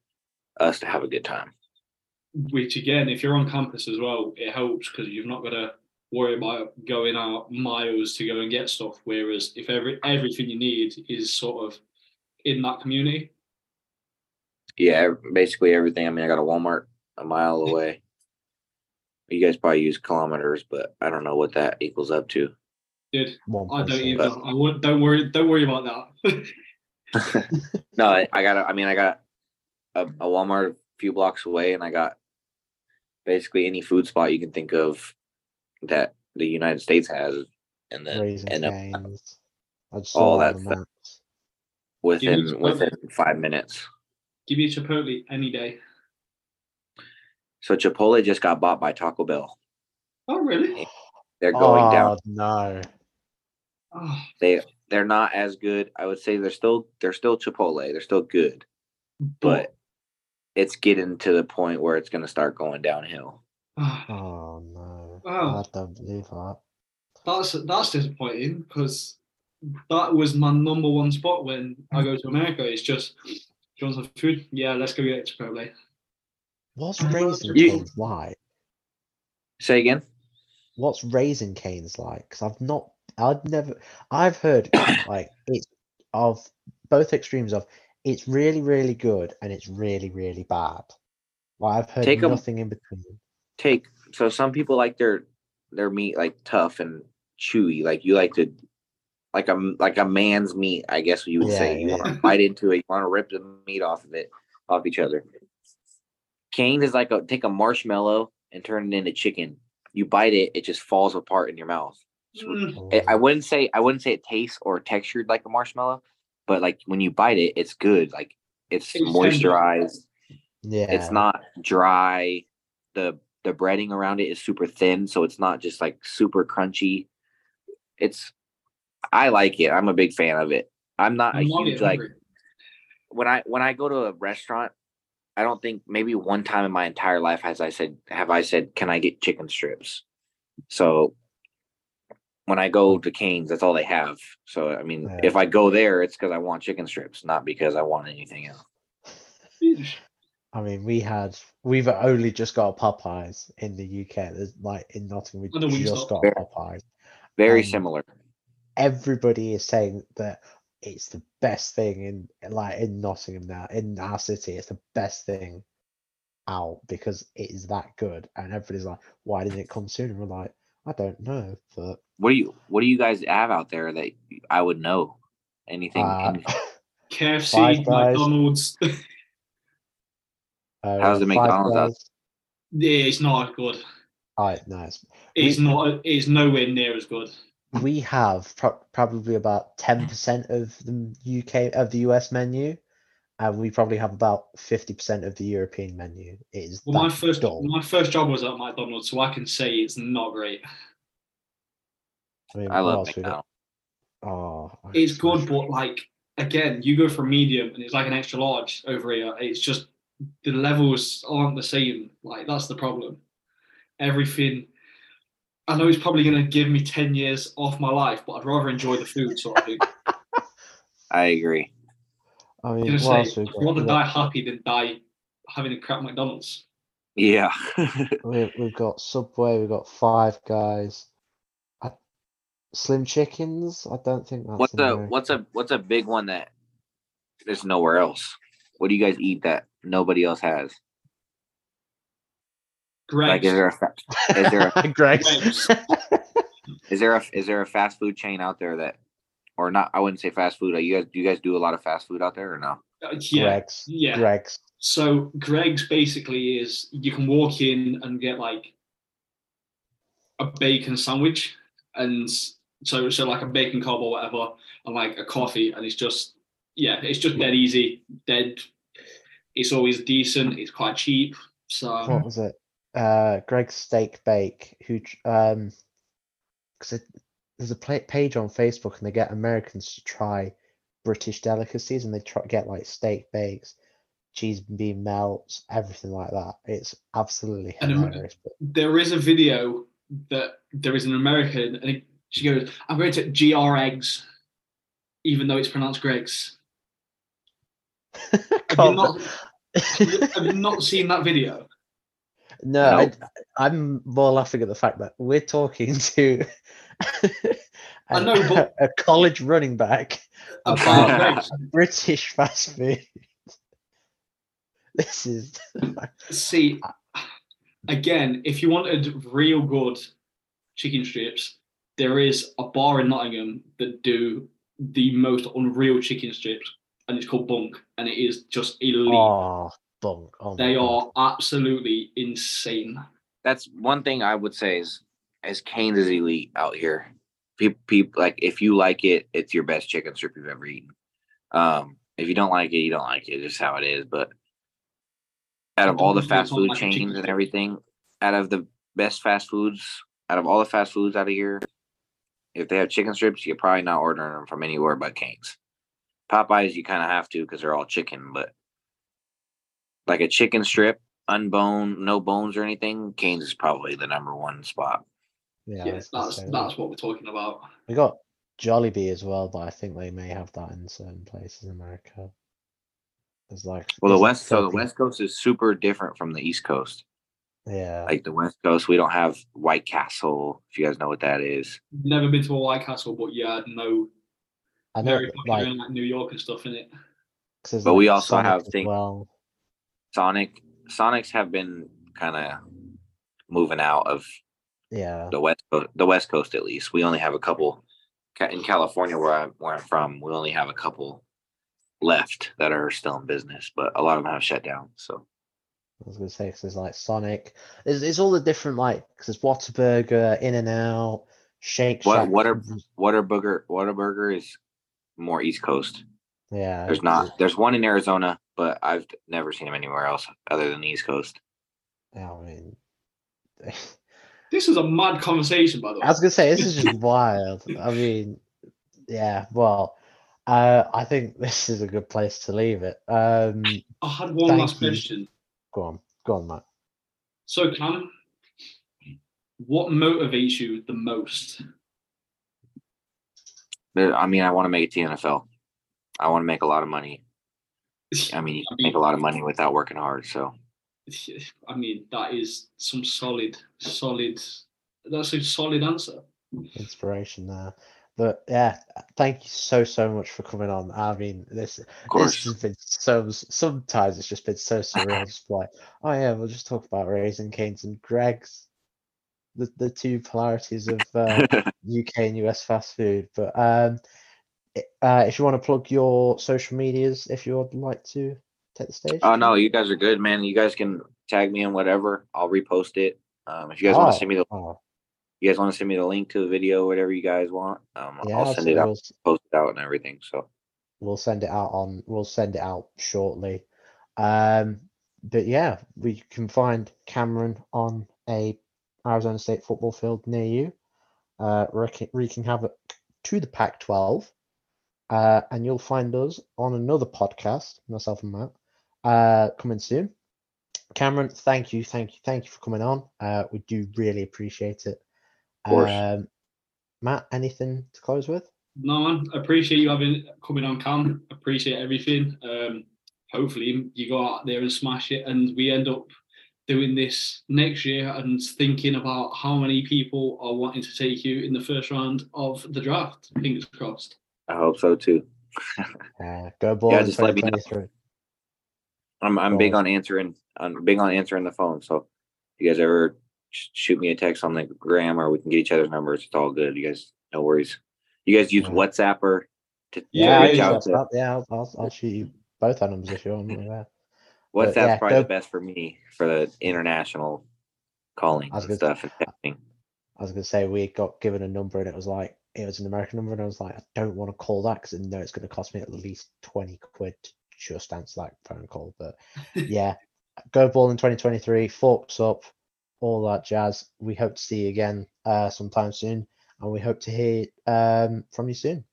us to have a good time Which again, if you're on campus as well, it helps because you've not got to worry about going out miles to go and get stuff. Whereas if every everything you need is sort of in that community, yeah basically everything i mean i got a walmart a mile away you guys probably use kilometers but i don't know what that equals up to Dude, I don't percent. even. I won't. Don't worry. Don't worry about that. no i, I got a- i mean i got a, a walmart a few blocks away and i got basically any food spot you can think of that the united states has and then Raising and uh, canes. I just all saw that that on the stuff. within within five minutes Give me a Chipotle any day. so chipotle just got bought by taco bell Oh really? they're going oh, down no. Oh, they they're not as good i would say they're still they're still chipotle they're still good but it's getting to the point where it's going to start going downhill ah, Oh no. Wow. I don't believe that. that's that's disappointing because that was my number one spot when I go to America. It's just, do you want some food? Yeah, let's go get Chipotle. What's raising You- canes? Why? say again what's Raising Cane's like? Because I've not, I've never, I've heard like it's of both extremes of it's really really good and it's really really bad. Like I've heard Take 'em- nothing in between. Take so some people like their their meat like tough and chewy. Like you like to like a like a man's meat, I guess you would say. You yeah. want to bite into it, you want to rip the meat off of it, off each other. Cane's is like a take a marshmallow and turn it into chicken. You bite it, it just falls apart in your mouth. Mm, I- I wouldn't say I wouldn't say it tastes or textured like a marshmallow, but like when you bite it, it's good. Like it's It's moisturized. Yeah, It's not dry. The the breading around it is super thin, so it's not just like super crunchy. It's I like it. I'm a big fan of it. I'm not a I'm not huge getting like hungry. when I when I go to a restaurant, I don't think maybe one time in my entire life has I said have I said can I get chicken strips. So when I go to Canes, that's all they have. So I mean, Yeah. if I go there, it's because I want chicken strips, not because I want anything else. I mean, we had we've only just got Popeyes in the UK. There's like in Nottingham, I we just got Fair. Popeyes. Very Um, similar. Everybody is saying that it's the best thing in like in Nottingham now in our city. It's the best thing out because it is that good. And everybody's like, "Why didn't it come sooner?" We're like, "I don't know," but What do you what do you guys have out there that I would know? Anything? uh, any- KFC, Five Guys. McDonald's. uh, How's the McDonald's out- Guys- yeah, it's not as good. Alright, nice. It's We- not. It's nowhere near as good. We have pro- probably about 10% of the UK of the US menu and we probably have about 50% of the European menu it is Well, my first dull. my first job was at McDonald's, so I can say it's not great. I, mean, I love else we? McDonald's. oh I It's good, but like again, you go for medium and it's like an extra large over here. It's just the levels aren't the same. Like that's the problem. Everything. I know it's probably going to give me ten years off my life, but I'd rather enjoy the food. Sort of thing. I agree. I I'm mean gonna say, else we I'd rather We die happy than die having a crap McDonald's. Yeah. we, we've got Subway we've got Five Guys I, Slim Chickens I don't think that's what's a what's a what's a big one that there's nowhere else? What do you guys eat that nobody else has? Like is there a fa- is there a, Greggs Greggs. is there a is there a fast food chain out there that or not I wouldn't say fast food. uh, You guys do you guys do a lot of fast food out there or no? Uh, yeah, Greggs yeah. Greggs So Greggs basically is you can walk in and get like a bacon sandwich and so so like a bacon cob or whatever and like a coffee and it's just yeah it's just dead easy dead it's always decent it's quite cheap so what was it? Uh, Greggs Steak Bake, who um, because there's a page on Facebook and they get Americans to try British delicacies and they try get like steak bakes, cheese bean melts, everything like that. It's absolutely hilarious. There is a video that there is an American and it, she goes I'm going to GR eggs even though it's pronounced Greggs have, you not, have you not seen that video No, Nope. I, am more laughing at the fact that we're talking to I a- know, but- a college running back about about British fast food. This is See, again, if you wanted real good chicken strips, there is a bar in Nottingham that do the most unreal chicken strips, and it's called Bunk, and it is just elite. oh bunk. Oh my they God. are absolutely insane. That's one thing I would say is as Canes is elite out here. People, people like if you like it, it's your best chicken strip you've ever eaten. Um, if you don't like it, you don't like it. It's just how it is. But out of all the fast food like chains and everything, out of the best fast foods, out of all the fast foods out of here, if they have chicken strips, you're probably not ordering them from anywhere but Cane's. Popeyes, you kind of have to because they're all chicken, but like a chicken strip, unboned, no bones or anything, Canes is probably the number one spot. Yeah, Yeah, I that's that's what we're talking about. we got Jollibee as well, but I think they may have that in certain places in America. There's like Well, the there's a west, so the west coast is super different from the east coast. Yeah. Like the West Coast, we don't have White Castle. If you guys know what that is, Never been to a White Castle, but yeah, I know I know, very popular like, in like New York and stuff in it. 'cause there's, But like, we also Sonic have as thing- well. Sonic Sonics have been kind of moving out of Yeah. the West Coast, the West Coast at least. We only have a couple in California where I'm where I'm from. We only have a couple left that are still in business, but a lot of them have shut down. So I was gonna say 'cause there's like Sonic. There's, it's all the different like because there's Whataburger, In and Out, Shake what Shack. Water Whataburger Whataburger is more East Coast. Yeah. There's not. There's one in Arizona, but I've never seen them anywhere else other than the East Coast. Yeah, I mean, This is a mad conversation, by the way. I was gonna say this is just wild. I mean, yeah. Well, uh, I think this is a good place to leave it. Um, I had one last you. question. go on, go on, Matt. So, Cam, what motivates you the most? I mean, I want to make it to the NFL. I want to make a lot of money. I mean, you can make a lot of money without working hard. So I mean, that is some solid, solid. That's a solid answer. Inspiration there. But yeah, thank you so so much for coming on. I mean, this this has been so sometimes it's just been so surreal. just like, oh yeah, we'll just talk about Raising Cane's and Greggs the the two polarities of uh, UK and US fast food. But um, i- uh, if you want to plug your social medias, if you would like to take the stage. oh no, you guys are good, man. You guys can tag me in whatever. I'll repost it. Um, if you guys want Oh, to send me the, oh, you guys want to send me the link to the video, whatever you guys want. Um, yeah, I'll send it out, We'll, post it out, and everything. So we'll send it out on. We'll send it out shortly. Um, but yeah, we can find Cameron on a Arizona State football field near you, uh, wreaking, wreaking havoc to the Pac-12. Uh, and you'll find us on another podcast, myself and Matt, uh, coming soon. Cameron, thank you, thank you, thank you for coming on. Uh, we do really appreciate it. Of course. Um, Matt, anything to close with? No, man, appreciate you having coming on, Cam. Appreciate everything. Um, hopefully, you go out there and smash it, and we end up doing this next year and thinking about how many people are wanting to take you in the first round of the draft. Fingers crossed. I hope so too. Uh, go ball Yeah, just let me know. 2023. I'm I'm big on answering. I'm big on answering the phone. So if you guys ever shoot me a text on the gram, or we can get each other's numbers. It's all good. You guys, no worries. You guys use Yeah. WhatsApp or to, to Yeah, reach yeah, out to. I'll, yeah, I'll, I'll, I'll shoot you both our them if you want. Yeah. but WhatsApp's yeah, probably go- the best for me for the international calling I was and gonna- stuff and. I was gonna say we got given a number and it was like it was an American number and I was like I don't want to call that because I know it's going to cost me at least twenty quid to just answer that phone call. But yeah, go ball in twenty twenty three, forks up, all that jazz. We hope to see you again uh, sometime soon, and we hope to hear um, from you soon.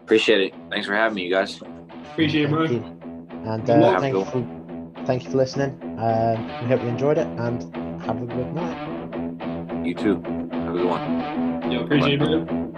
Appreciate it. Thanks for having me, you guys. Appreciate it, bro. Thank you. And uh, thank you for thank you for listening. Um, we hope you enjoyed it and have a good night. You too. Have a good one. Yeah, appreciate it, bro.